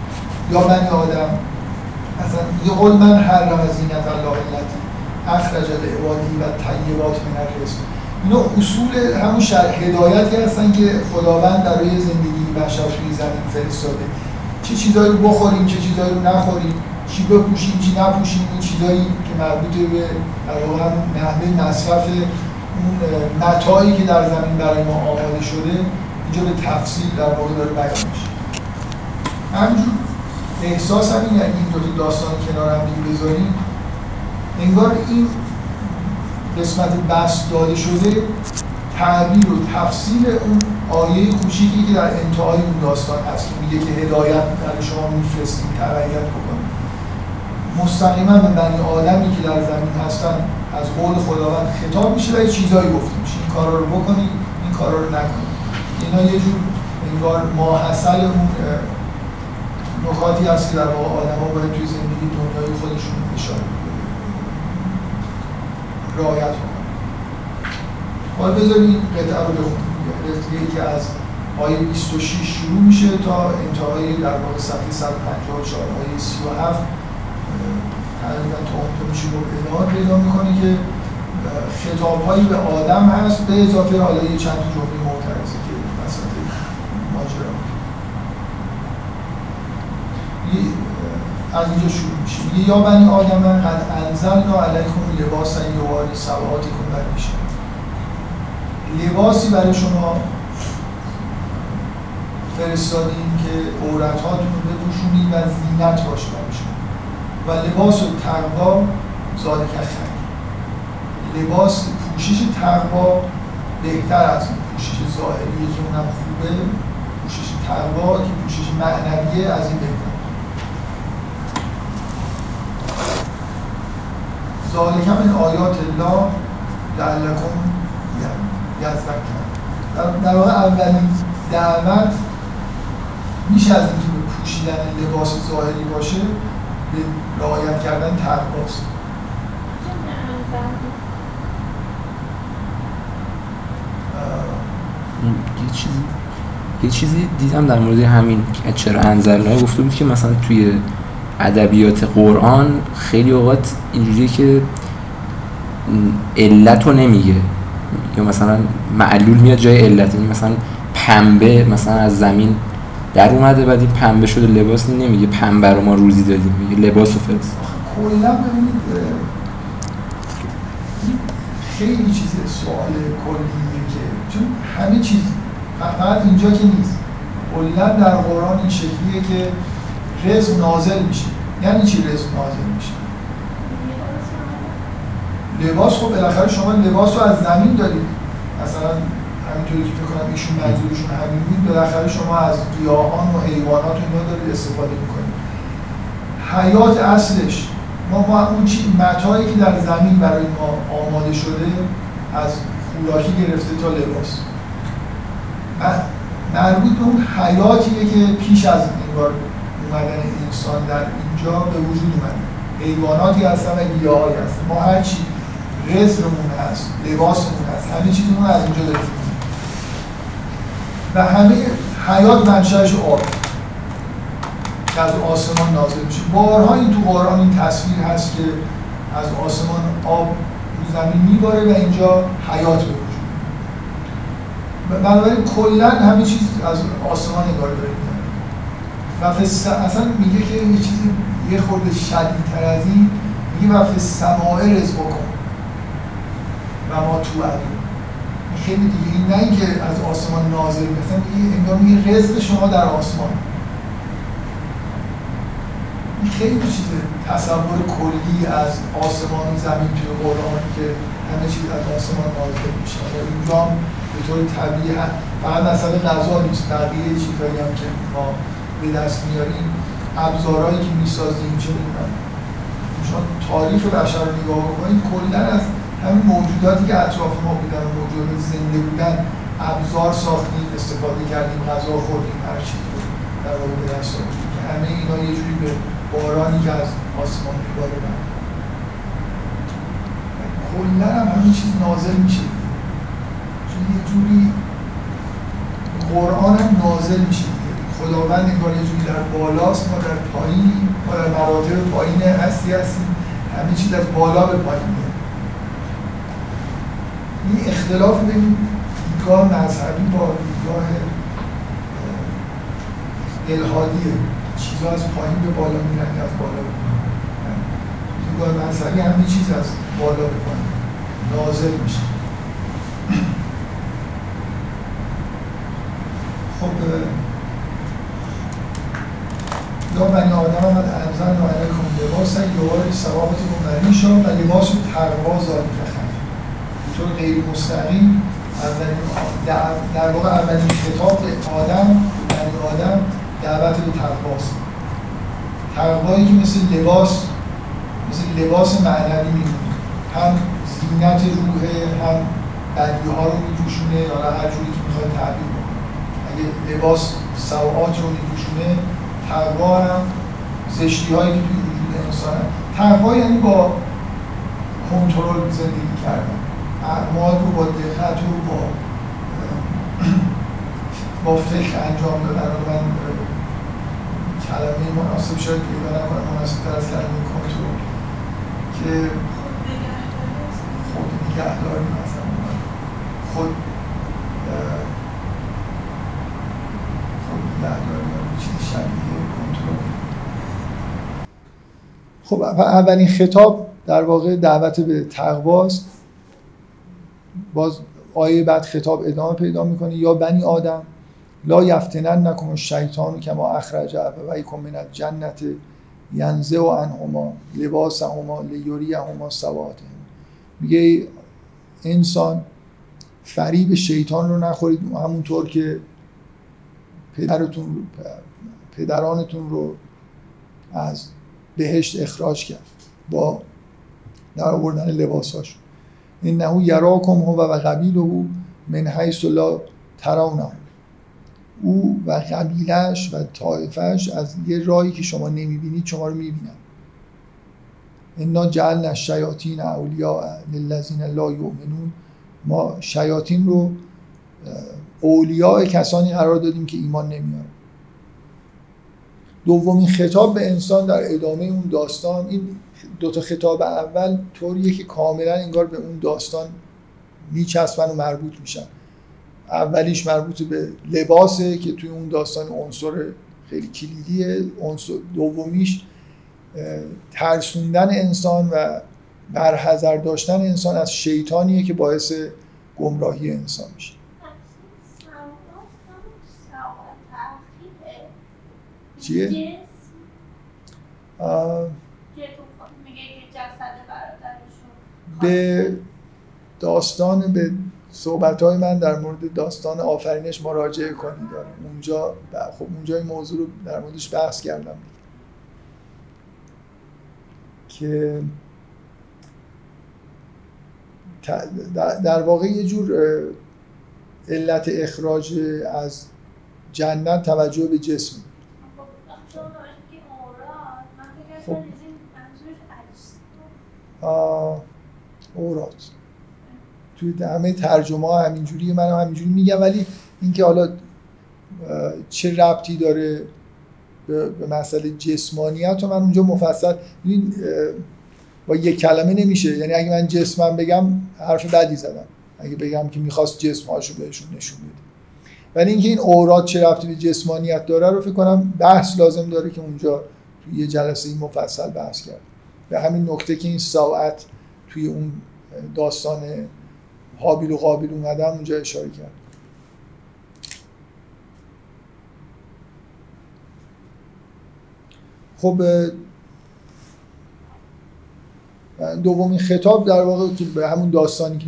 یا بنی آدم مثلا یه قول من حرم زینت الله التي اخرج لعبادی و طیبات من الرزق. اینا اصول همون شرح هدایتی هستن که خداوند برای زندگی بشر توی زمین فرستاده. چه چیزایی رو بخوریم چه چیزایی رو نخوریم چی بپوشیم چی نپوشیم این چیزایی که مربوط به در نحوه مصرف اون متاعی که در زمین برای ما آماده شده اینجا به تفصیل در واقع داره بیان میشه. همینجور احساس هم یعنی این دو داستان کنار هم دیگه بذاریم. انگار این قسمت بس داده شده تعبیر و تفسیر اون آیه کوچیکی که در انتهای اون داستان هست که میگه که هدایت برای شما میفرستیم تبعیت بکنید مستقیما به بنی آدمی که در زمین هستن از قول خداوند خطاب میشه و یه چیزایی گفته میشه. این کارا رو بکنید این کارا رو نکنید اینا یه جور انگار ماحصل اون نکاتی هست که در واقع آدم ها باید توی زندگی دنیای خودشون اشاره رعایت کنن. حالا بذارید قطعه رو که از آیه 26 شروع میشه تا انتهای در واقع صفحه 154 آیه 37 تقریبا تا اونجا میشه رو ادامه پیدا می‌کنه که خطاب هایی به آدم هست به اضافه حالا یه چند جمله معترضه که وسط ماجرا. از اینجا شروع میشه. یا بنی آدم قد انزلنا علیکم لباسا یواری سواتکم بر میشه. لباسی برای شما فرستادیم که عورت هاتون رو بپوشونید و زینت باشه برای و لباس و تقوا زاده خیر لباس پوشش تقوا بهتر از پوشش ظاهریه که اونم خوبه. پوشش تقوا که پوشش معنویه از این بهتر. ذالک من آیات الله لعلکم یزدکر در واقع اولین دعوت میشه از اینکه پوشیدن لباس ظاهری باشه. رعایت کردن تقواست یه چیزی یه چیزی دیدم در مورد همین چرا انزلنا گفته بود که مثلا توی ادبیات قرآن خیلی اوقات اینجوریه که علت رو نمیگه. یا مثلا معلول میاد جای علت یعنی مثلا پنبه مثلا از زمین در اومده بعد این پنبه شده لباس نمیگه. پنبه رو ما روزی دادیم. میگه لباس رو فرست. کلا ببینید خیلی چیز سوال کلیه که چون همه چیز فقط اینجا که نیست. کلا در قرآن این شکلیه که رزق نازل میشه. یعنی چی رزق نازل میشه؟ لباس خب بالاخره شما لباس رو از زمین دارید مثلا همینطوری که فکر کنم ایشون منظورشون همین بود بالاخره شما از گیاهان و حیوانات و اینا دارید استفاده می‌کنید. حیات اصلش ما ما اون چی متایی که در زمین برای ما آماده شده از خوراکی گرفته تا لباس. مربوط به اون حیاتیه که پیش از انگار اومدن انسان در اینجا به وجود اومده حیواناتی هستن و گیاهایی هستن. ما هر چی رزقمون هست لباسمون هست همه چیزمون از اینجا داریم و همه حیات منشأش آب. که از آسمان نازل میشه. بارها این تو قرآن این تصویر هست که از آسمان آب رو زمین میباره و اینجا حیات به وجود بنابراین کلا همه چیز از آسمان نگاه داره و اصلا میگه که یه چیزی یه خورده شدیدتر از این میگه و سماع رزق کن و ما تو علی خیلی دیگه. این نه اینکه از آسمان نازل مثلا میگه انگار میگه رزق شما در آسمان. این خیلی چیز تصور کلی از آسمان و زمین توی قرآن که همه چیز از آسمان نازل میشه. و اینجا به طور طبیعی فقط مثلا غذا نیست. بقیه چیزهایی هم که ما به دست میاریم ابزارهایی که می‌سازیم چه می‌دونم. شما تاریخ بشر رو نگاه بکنید کلا از همین موجوداتی که اطراف ما بودن و موجودات زنده بودن ابزار ساختیم استفاده کردیم غذا خوردیم هر چیزی رو در واقع به دست که همه اینا یه جوری به بارانی که از آسمان میباره کلا هم همین چیز نازل میشه. چون یه جوری قرآن هم نازل میشه خداوند انگار یه جوری در بالاست ما در پایین ما در مراتب پایین هستی هستیم. همه چیز از بالا به پایین. این اختلاف بین دیدگاه مذهبی با دیدگاه الهادیه چیزها از پایین به بالا میرن از بالا دیدگاه مذهبی همه چیز از بالا به پایین. نازل میشه. خب یا بنی آدم من انزل و علیکم لباس یوار مریشا و لباس تقوا ذالک طور غیر مستقیم اولین در واقع اولین خطاب آدم بنی آدم دعوت به تقواست. تقوایی که مثل لباس مثل لباس معنوی میمونه. هم زینت روحه هم بدی ها رو میپوشونه یا هر جوری که می‌خواد تعبیر کنه اگه لباس سوعات رو میپوشونه تقوا هم زشتی هایی که توی وجود انسان تقوا یعنی با کنترل زندگی کردن. اعمال رو با دقت رو با با فکر انجام دادن رو من کلمه مناسب شاید پیدا نکنم مناسب تر از کلمه کنترل که خود نگهداری مثلا. خود خود نگهداری چیزی شبیه کنترل خب اولین خطاب در واقع دعوت به تقواست باز آیه بعد خطاب ادامه پیدا می‌کنه یا بنی آدم لا یفتنن نکن شیطان که ما اخرج و من انهما لباس هما لیوری هما سوات میگه انسان فریب شیطان رو نخورید همونطور که پدرتون پدرانتون رو از بهشت اخراج کرد با در آوردن لباساش. انه یراکم هو و قبیله من حیث لا ترونه او و قبیلش و طایفش از یه راهی که شما نمی‌بینید شما رو می‌بینن. انا جعلنا الشیاطین اولیاء للذین لا یؤمنون. ما شیاطین رو اولیاء کسانی قرار دادیم که ایمان نمیارن. دومین خطاب به انسان در ادامه اون داستان این دوتا خطاب اول طوریه که کاملا انگار به اون داستان میچسبن و مربوط میشن. اولیش مربوط به لباسه که توی اون داستان عنصر خیلی کلیدیه. عنصر دومیش ترسوندن انسان و برحضر داشتن انسان از شیطانیه که باعث گمراهی انسان میشه. چیه؟ به داستان به صحبت های من در مورد داستان آفرینش مراجعه کنید. اونجا خب اونجا این موضوع رو در موردش بحث کردم. که در واقع یه جور علت اخراج از جنت توجه به جسم. اورات. توی همه ترجمه ها همینجوری من همینجوری میگم ولی اینکه حالا چه ربطی داره به مسئله جسمانیت و من اونجا مفصل این با یک کلمه نمیشه. یعنی اگه من جسمم بگم حرف بدی زدم. اگه بگم که می‌خواست جسمهاشو بهشون نشون بده. ولی اینکه این اورات چه ربطی به جسمانیت داره رو فکر کنم بحث لازم داره که اونجا یه جلسه این مفصل بحث کرد. به همین نکته که این ساعت توی اون داستان حابیل و قابیل اومدم اونجا اشاره کرد. خب دومین خطاب در واقع که به همون داستانی که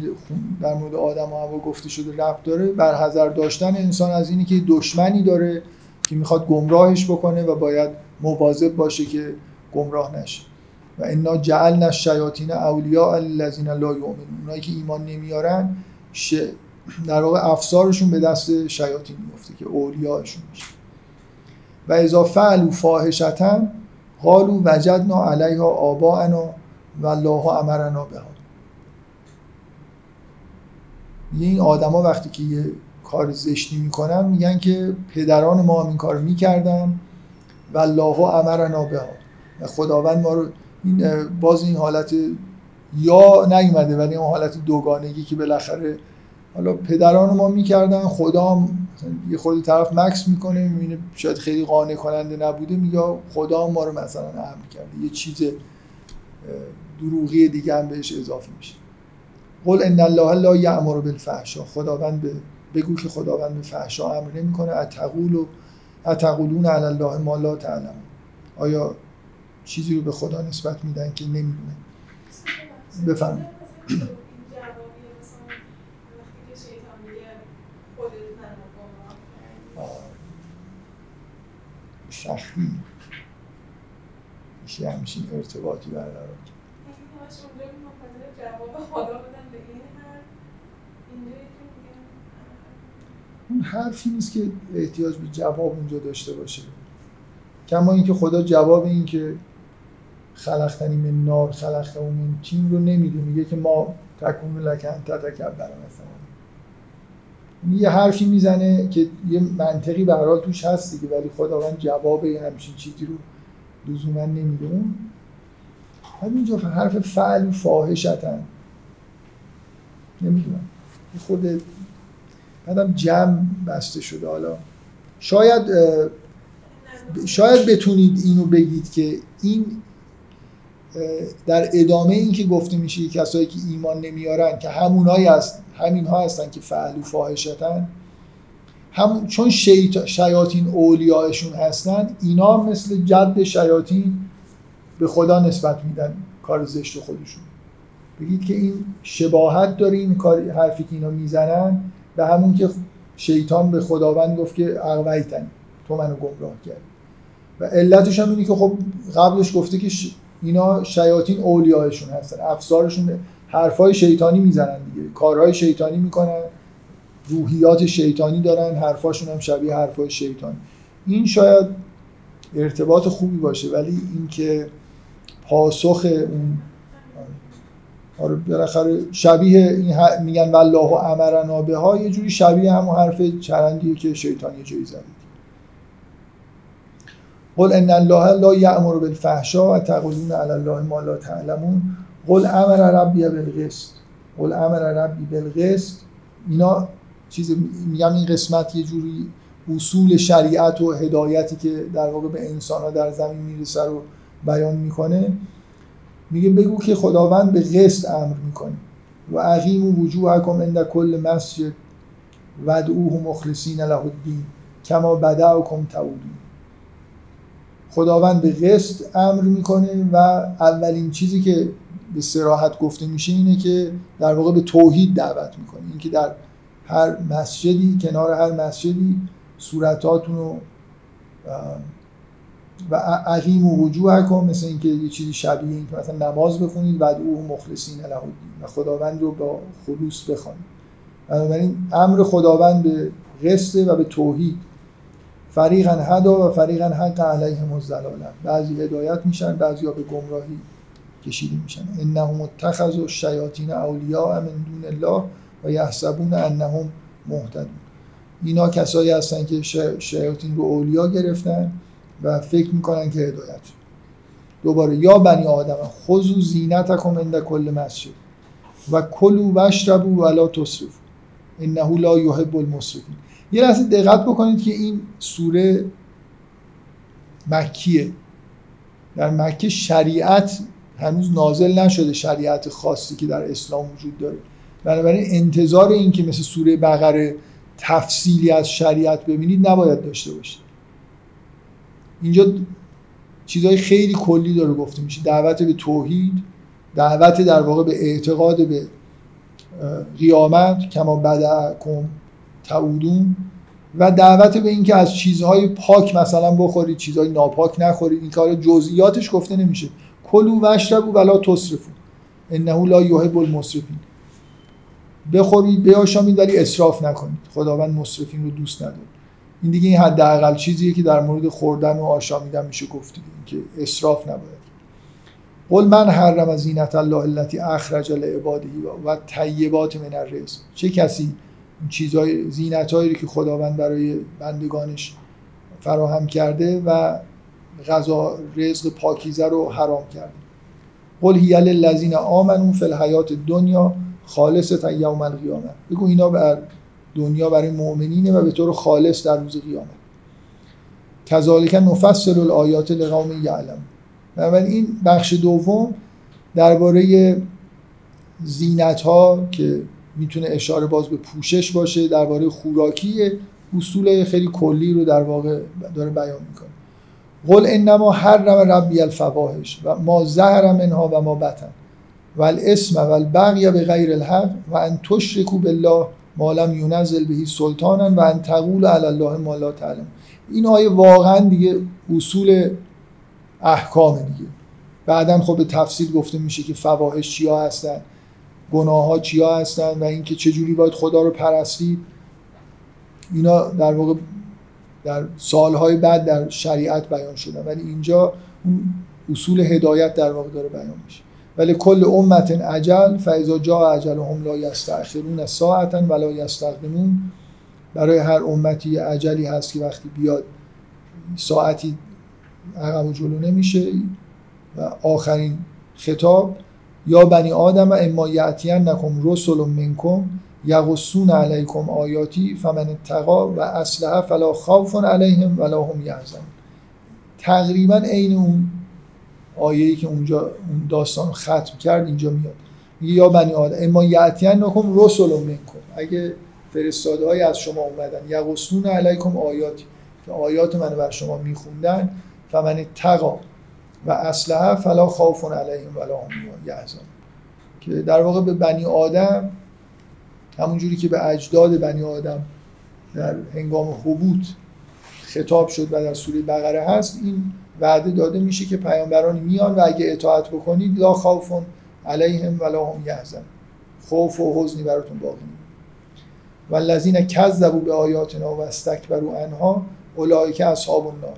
در مورد آدم و هوا گفته شده ربط داره بر حذر داشتن انسان از اینی که دشمنی داره که می‌خواد گمراهش بکنه و باید مواظب باشه که گمراه نشه. و انا جعلنا الشیاطین اولیاء الذین لا یؤمنون اونایی که ایمان نمیارن ش... در واقع افسارشون به دست شیاطین میفته که اولیاءشون میشه و اذا فعلوا فاحشتا قالوا وجدنا علیها آباءنا و الله امرنا بها این آدما وقتی که یه کار زشتی می‌کنن میگن که پدران ما هم این کار می‌کردن. و الله امرنا بها خداوند ما رو این باز این حالت یا نیومده ولی اون حالت دوگانگی که بالاخره حالا پدران ما می‌کردن خدا هم یه خورده طرف مکس می‌کنه می‌بینه شاید خیلی قانع کننده نبوده میگه خدا ما رو مثلا امر کرده یه چیز دروغی دیگه هم بهش اضافه میشه. قل ان الله لا یامر بالفحشاء. خداوند به بگو که خداوند به فحشا امر نمی‌کنه. اتقول و اتقولون علی الله ما لا تعلمون. آیا چیزی رو به خدا نسبت میدن که نمی‌دونن بفهم شخصی. میشه همچین ارتباطی برقرار اون حرفی نیست که احتیاج به جواب اونجا داشته باشه. کما اینکه خدا جواب این که خلقتنی من نار خلقته من تیم رو نمیده میگه که ما تکون لکن تتکبر مثلا. یه حرفی می‌زنه که یه منطقی به حال توش هست دیگه ولی خداوند جواب همچین چیزی رو لزوما نمیده اون اینجا حرف فعل و فاحشتن. نمی‌دونم. خود بعدم جمع بسته شده. حالا شاید شاید بتونید اینو بگید که این در ادامه این که گفته میشه کسایی که ایمان نمیارن که همونایی هست همین ها هستن که فعل و فاحشتن. هم چون شیاطین اولیاءشون هستن اینا مثل جد شیاطین به خدا نسبت میدن کار زشت خودشون. بگید که این شباهت داره این کار حرفی که اینا می‌زنن به همون که شیطان به خداوند گفت که اغویتن تو منو گمراه کردی و علتش هم اینه که خب قبلش گفته که اینا شیاطین اولیاءشون هستن. افسارشون حرفای شیطانی می‌زنن دیگه. کارهای شیطانی می‌کنن. روحیات شیطانی دارن. حرفاشون هم شبیه حرفای شیطانی. این شاید ارتباط خوبی باشه ولی اینکه پاسخ اون آره بالاخره شبیه این میگن والله امرنا به ها یه جوری شبیه همون حرف چرندیه که شیطانی جایی زده. قل ان الله لا یأمر بالفحشاء و تقولون علی الله ما لا تعلمون. قل امر ربی بالقسط. قل امر ربی بالقسط. اینا چیز میگم این قسمت یه جوری اصول شریعت و هدایتی که در واقع به انسان ها در زمین می‌رسه رو بیان می‌کنه. میگه بگو که خداوند به قسط امر می‌کنه. و عقیم و وجوهکم عند کل مسجد ودعوه مخلصین له الدین. کما بدعکم تعودون. خداوند به قسط امر می‌کنه و اولین چیزی که به سراحت گفته میشه اینه که در واقع به توحید دعوت می‌کنه. اینکه در هر مسجدی کنار هر مسجدی صورتاتون رو و عقیم و وجوه کن مثل اینکه یه چیزی شبیه این که مثلا نماز بخونید و او مخلصین له و خداوند رو با خلوص بخونید بنابراین امر خداوند به قصد و به توحید فریقا هدا و فریقا حق علیهم الضلاله بعضی هدایت میشن بعضی ها به گمراهی کشیده میشن. انهم اتخذوا الشیاطین اولیاء من دون الله و یحسبون انهم مهتدون. اینا کسایی هستن که شیاطین رو اولیا گرفتن و فکر می‌کنن که هدایت. دوباره یا بنی آدم خذو زینتکم عند کل مسجد و کلو وشربو ولا تصرفو انه لا یحب المسرفین. یه لحظه دقت بکنید که این سوره مکیه. در مکه شریعت هنوز نازل نشده شریعت خاصی که در اسلام وجود داره. بنابراین انتظار این که مثل سوره بقره تفصیلی از شریعت ببینید نباید داشته باشید. اینجا چیزهای خیلی کلی داره گفته میشه. دعوت به توحید دعوت در واقع به اعتقاد به قیامت کما بدعکم تعودون و دعوت به اینکه از چیزهای پاک مثلا بخورید چیزهای ناپاک نخورید این کار جزئیاتش گفته نمیشه. کلو وشربو ولا تصرفو انه لا یحب المسرفین. بخورید بیاشامید ولی اسراف نکنید. خداوند مسرفین رو دوست نداره. این دیگه این حداقل چیزیه که در مورد خوردن و آشامیدن میشه گفت که اسراف نباید. قل من حرم زینت الله التي اخرج لعباده و طیبات من الرزق. چه کسی چیزای زینتایی که خداوند برای بندگانش فراهم کرده و غذا رزق پاکیزه رو حرام کرده. قل هی للذین آمنوا فی الحیات دنیا خالص یوم القیامه بگو اینا بر دنیا برای مؤمنینه و به طور خالص در روز قیامت. کذالک نفصل الآیات لقوم یعلم بنابراین این بخش دوم درباره زینت ها که می‌تونه اشاره باز به پوشش باشه درباره خوراکی اصول خیلی کلی رو در واقع داره بیان می‌کنه. قل انما حرم ربی الفواحش و ما ظهر منها و ما بطن و الاسم و البغی به غیر الحق و ان تشرکو بالله ما لم ینزل بهی سلطانا و ان تقول علی الله ما لا تعلم. این آیه واقعا دیگه اصول احکام دیگه. بعدا خب به تفصیل گفته میشه که فواحش چیا هستن. گناه ها چیا هستن و اینکه چجوری باید خدا رو پرستید. اینا در واقع در سالهای بعد در شریعت بیان شدن ولی اینجا اون اصول هدایت در واقع داره بیان میشه. ولی کل امت عجل فاذا جاء اجلهم لا یستأخرون ساعتا ولا یستقدمون برای هر امتی عجلی هست که وقتی بیاد ساعتی عقب و جلو نمیشه. و آخرین خطاب یا بنی آدم اما یعتین نکم رسل منکم یغصون علیکم آیاتی فمن اتقا و اصلها فلا خوف علیهم ولا هم یحزنون. تقریبا عین اون آیه‌ای که اونجا اون داستان ختم کرد اینجا میاد. یا بنی آدم اما یعتین نکم رسل منکم. اگه فرستاده های از شما اومدن یغصون علیکم آیاتی که آیات من بر شما میخوندن فمن اتقا. و اصلها فلا خوف علیهم ولا هم یحزنون. که در واقع به بنی آدم همونجوری که به اجداد بنی آدم در هنگام حبوط خطاب شد و در سوره بقره هست این وعده داده میشه که پیامبرانی میان و اگه اطاعت بکنید لا خوف علیهم ولا هم یحزن خوف و حزنی براتون باقی و الذین کذبوا به آیاتنا و استکبروا عنها اولئک اصحاب النار.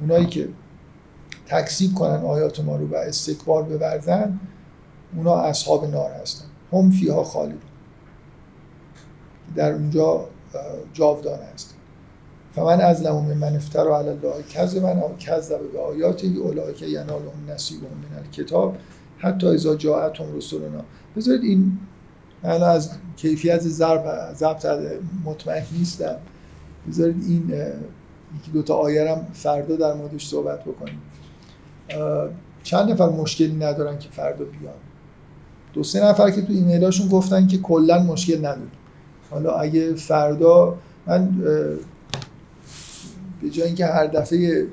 اونایی که تکذیب کنن آیات ما رو و استکبار بورزن اونا اصحاب نار هستن. هم فیها خالد در اونجا جاودانه هست فمن از من افترا علی الله کذبا او کذب به آیاته اولئک ینالهم نصیبهم من الکتاب حتی اذا جاءتهم رسولنا بذارید این من از کیفیت ضرب ضبط مطمئن نیستم. بذارید این یکی دو تا آیرم فردا در موردش صحبت بکنیم. چند نفر مشکلی ندارن که فردا بیان؟ دو سه نفر که تو ایمیلاشون گفتن که کلا مشکل نداره حالا اگه فردا من به جای اینکه هر دفعه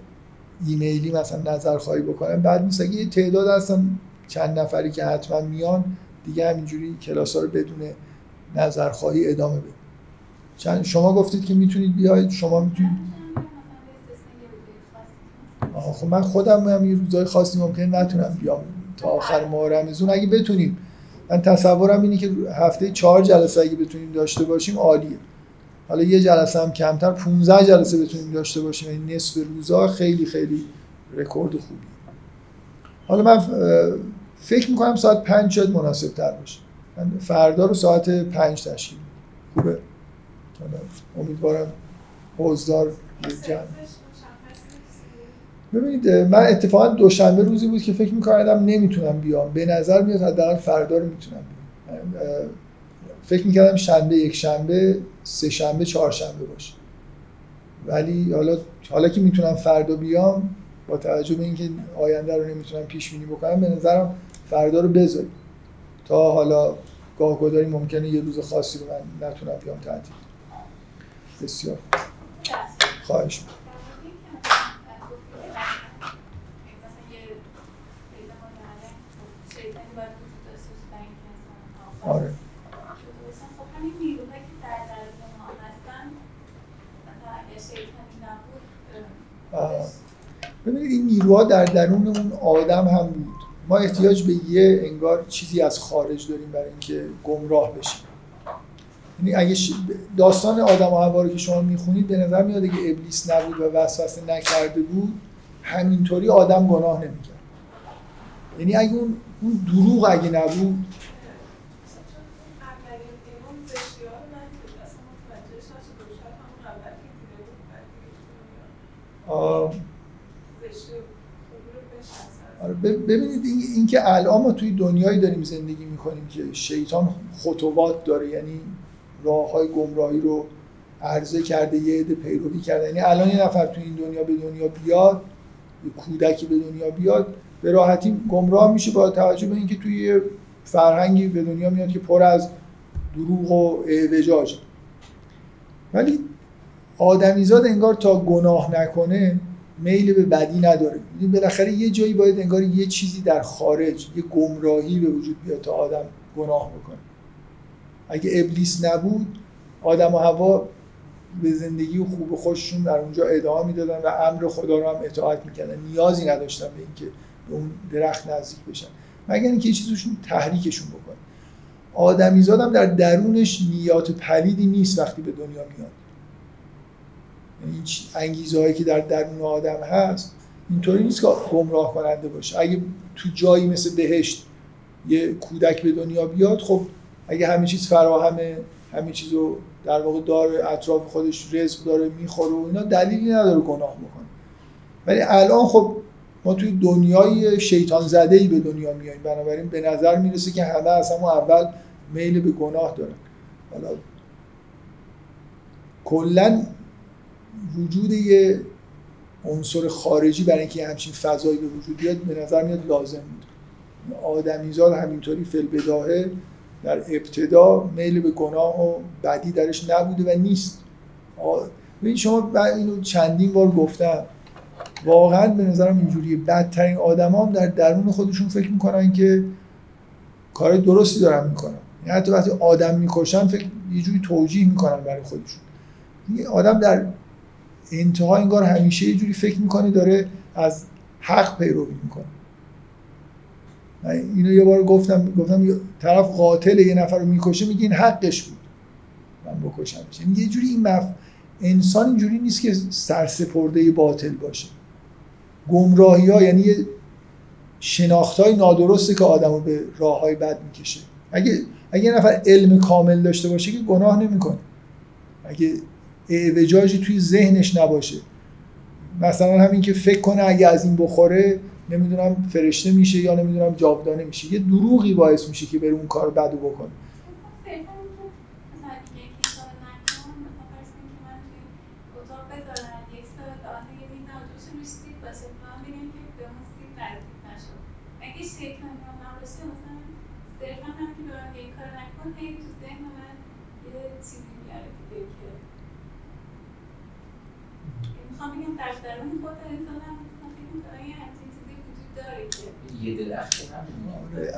ایمیلی مثلا نظر خواهی بکنم بعد نیست اگه یه تعداد هستن چند نفری که حتما میان دیگه همینجوری کلاس ها رو بدون نظرخواهی ادامه بدیم چند شما گفتید که می‌تونید بیاید شما می‌تونید خب من خودم هم یه روزای خاصی ممکن نتونم بیام. تا آخر ماه رمزون اگه بتونیم. من تصورم اینه که هفته چهار جلسه اگه بتونیم داشته باشیم عالیه. حالا یه جلسه هم کمتر 15 جلسه بتونیم داشته باشیم. این یعنی نصف روزا خیلی خیلی رکورد خوبی. حالا من فکر می‌کنم ساعت پنج شاید مناسب تر باشه. من فردا رو ساعت پنج تشکیل خوبه؟ امیدوارم حوزدار جمع. ببینید من اتفاقا دوشنبه روزی بود که فکر می‌کردم نمی‌تونم بیام. به نظر میاد حداقل فردا رو می‌تونم بیام. فکر می‌کردم شنبه یک شنبه سه شنبه چهار شنبه باشه. ولی حالا حالا که می‌تونم فردا بیام با توجه به اینکه آینده رو نمی‌تونم پیش بینی بکنم به نظرم فردا رو بذاریم تا حالا گاه گداری ممکنه یه روز خاصی رو من نتونم بیام تعطیل. بسیار خواهش آره. ببینید این نیروها در درون اون آدم هم بود. ما احتیاج به یه انگار چیزی از خارج داریم برای اینکه گمراه بشیم. یعنی اگه داستان آدم و حوا رو که شما می‌خونید به نظر میاد که ابلیس نبود و وسوسه نکرده بود همینطوری آدم گناه نمی‌کرد. یعنی اگه اون اون دروغ اگه نبود ببینید این که الان ما توی دنیایی داریم زندگی می‌کنیم که شیطان خطوات داره یعنی راه های گمراهی رو عرضه کرده یه عده پیروی کرده. یعنی الان یه نفر توی این دنیا به دنیا بیاد یه کودکی به دنیا بیاد به راحتی گمراه میشه با توجه به اینکه توی فرهنگی به دنیا میاد که پر از دروغ و اعوجاج. ولی آدمیزاد انگار تا گناه نکنه میل به بدی نداره. بالاخره یه جایی باید انگار یه چیزی در خارج یه گمراهی به وجود بیاد تا آدم گناه بکنه. اگه ابلیس نبود آدم و هوا به زندگی خوب و خوششون در اونجا ادامه می‌دادن و امر خدا رو هم اطاعت می‌کردن. نیازی نداشتن به اینکه به اون درخت نزدیک بشن. مگر اینکه چیزشون تحریکشون بکنه. آدمیزاد هم در درونش نیات پلیدی نیست وقتی به دنیا میاد. یعنی انگیزه هایی که در درون آدم هست اینطوری نیست که گمراه کننده باشه. اگه تو جایی مثل بهشت یه کودک به دنیا بیاد خب اگه همه چیز فراهمه همه چیز رو در واقع داره اطراف خودش رزق داره می‌خوره و اینا دلیلی نداره گناه بکنه. ولی الان خب ما توی دنیای شیطان زده ای به دنیا میاییم بنابراین به نظر می‌رسه که همه از همون اول میل به گناه دارن. حالا کلا وجود یه عنصر خارجی برای اینکه همچین فضایی به وجود بیاد به نظر میاد لازم بود. آدمیزاد همینطوری فل بداهه در ابتدا میل به گناه و بدی درش نبوده و نیست. ببین شما اینو چندین بار گفتم. واقعا به نظرم اینجوریه. بدترین آدم هم در درون خودشون فکر می‌کنن که کار درستی دارن می‌کنن. یعنی حتی وقتی آدم می‌کشن فکر یه جوری توجیه می‌کنن برای خودشون. آدم در انتها انگار همیشه یه جوری فکر می‌کنه داره از حق پیروی می‌کنه. اینو یه بار گفتم گفتم طرف قاتل یه نفر رو می‌کشه میگه این حقش بود. من بکشم یعنی یه جوری این مف... انسان اینجوری نیست که سرسپرده باطل باشه. گمراهی ها یعنی یه شناخت های نادرسته که آدم رو به راه های بد می‌کشه. اگه اگه یه نفر علم کامل داشته باشه که گناه نمی‌کنه. اگه اعوجاجی توی ذهنش نباشه. مثلا همین که فکر کنه اگه از این بخوره نمی‌دونم فرشته میشه یا نمی‌دونم جاودانه میشه. یه دروغی باعث میشه که بره اون کار بدو بکنه.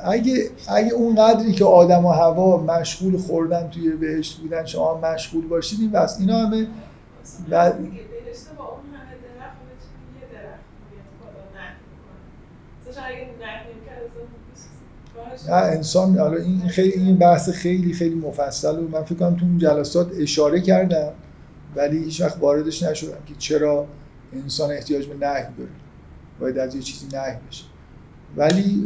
اگه اگه اون قدری که آدم و هوا مشغول خوردن توی بهشت بودن شما مشغول باشید این بس اینا همه بعد نه انسان حالا این خیلی این بحث خیلی خیلی مفصل و من فکر کنم تو اون جلسات اشاره کردم ولی هیچ وقت واردش نشدم که چرا انسان احتیاج به نهی داره باید از یه چیزی نهی بشه. ولی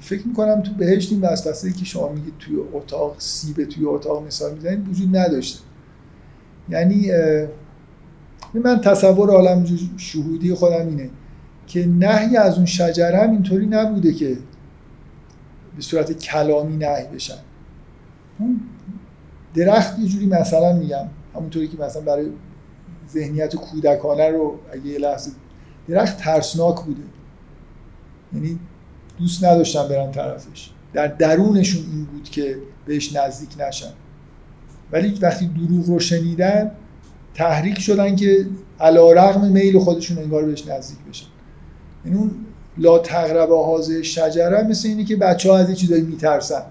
فکر می‌کنم تو بهشت این وسوسه که شما میگید توی اتاق سیب توی اتاق مثال می‌زنید وجود نداشته. یعنی من تصور عالم شهودی خودم اینه که نهی از اون شجره هم اینطوری نبوده که به صورت کلامی نهی بشن. اون درخت یه جوری مثلا میگم همونطوری که مثلا برای ذهنیت کودکانه رو اگه یه لحظه درخت ترسناک بوده. یعنی دوست نداشتن برن طرفش. در درونشون این بود که بهش نزدیک نشن. ولی وقتی دروغ رو شنیدن تحریک شدن که علا رغم میل خودشون انگار بهش نزدیک بشن. این اون لا تقرب حاضر شجره مثل اینه که بچه ها از این چیزایی میترسن.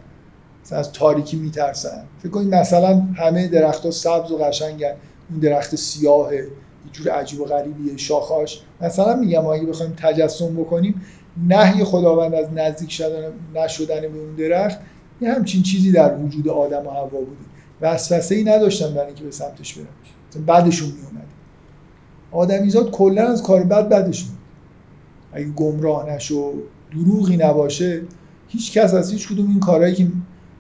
از تاریکی میترسن. فکر کنید مثلا همه درختها سبز و قشنگن. اون درخت سیاهه. یه جور عجیب و غریبیه. شاخاش مثلا میگم اگه بخوایم تجسم بکنیم نهی خداوند از نزدیک شدن نشدن به اون درخت یه همچین چیزی در وجود آدم و هوا بوده. وسوسه ای نداشتن برای اینکه به سمتش برن. بعدشون میومد آدمیزاد کلا از کار بد بدشون اگه گمراه نشو دروغی نباشه هیچ کس از هیچ کدوم این کارهایی که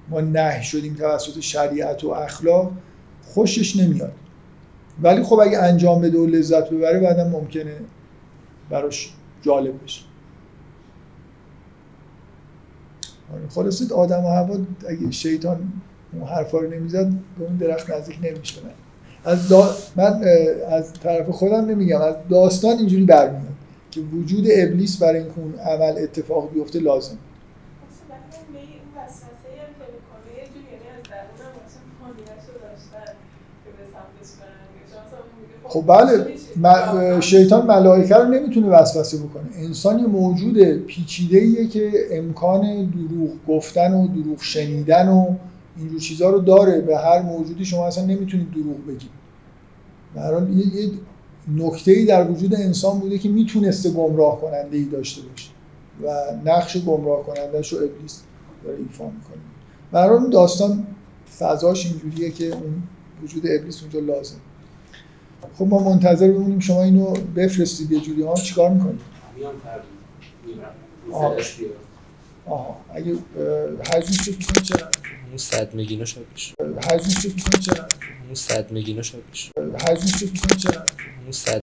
ما نه شدیم توسط شریعت و اخلاق خوشش نمیاد. ولی خب اگه انجام بده و لذت ببره بعدا ممکنه براش جالب بشه. آره، خلاصید آدم و هوا اگه شیطان اون حرفا رو نمی‌زد به اون درخت نزدیک نمیشه از من از طرف خودم نمیگم از داستان اینجوری برمیاد که وجود ابلیس برای اینکه اون عمل اتفاق بیفته لازم. خب بله. شیطان ملائکه رو نمی‌تونه وسوسه بکنه. انسان یه موجود پیچیده که امکان دروغ گفتن و دروغ شنیدن و اینجور چیزها رو داره. به هر موجودی شما اصلا نمی‌تونید دروغ بگید. در حال یه, نکته ای در وجود انسان بوده که می‌تونسته گمراه کننده ای داشته باشه و نقش گمراه کنندهش رو ابلیس داره ایفا می‌کنه. در حال اون داستان فضاش اینجوریه که اون وجود ابلیس اونجا لازم خب ما منتظر بمونیم شما اینو بفرستید یه جوری. ها چیکار می‌کنید؟ میان فردا می‌برم آه. آها اگه هزینه فکر می‌کنید؟ چقدر اون صد میگینو شاید بشه. هزینه فکر می‌کنید؟ چقدر اون صد میگینو شاید بشه. هزینه فکر می‌کنید؟ چقدر اون صد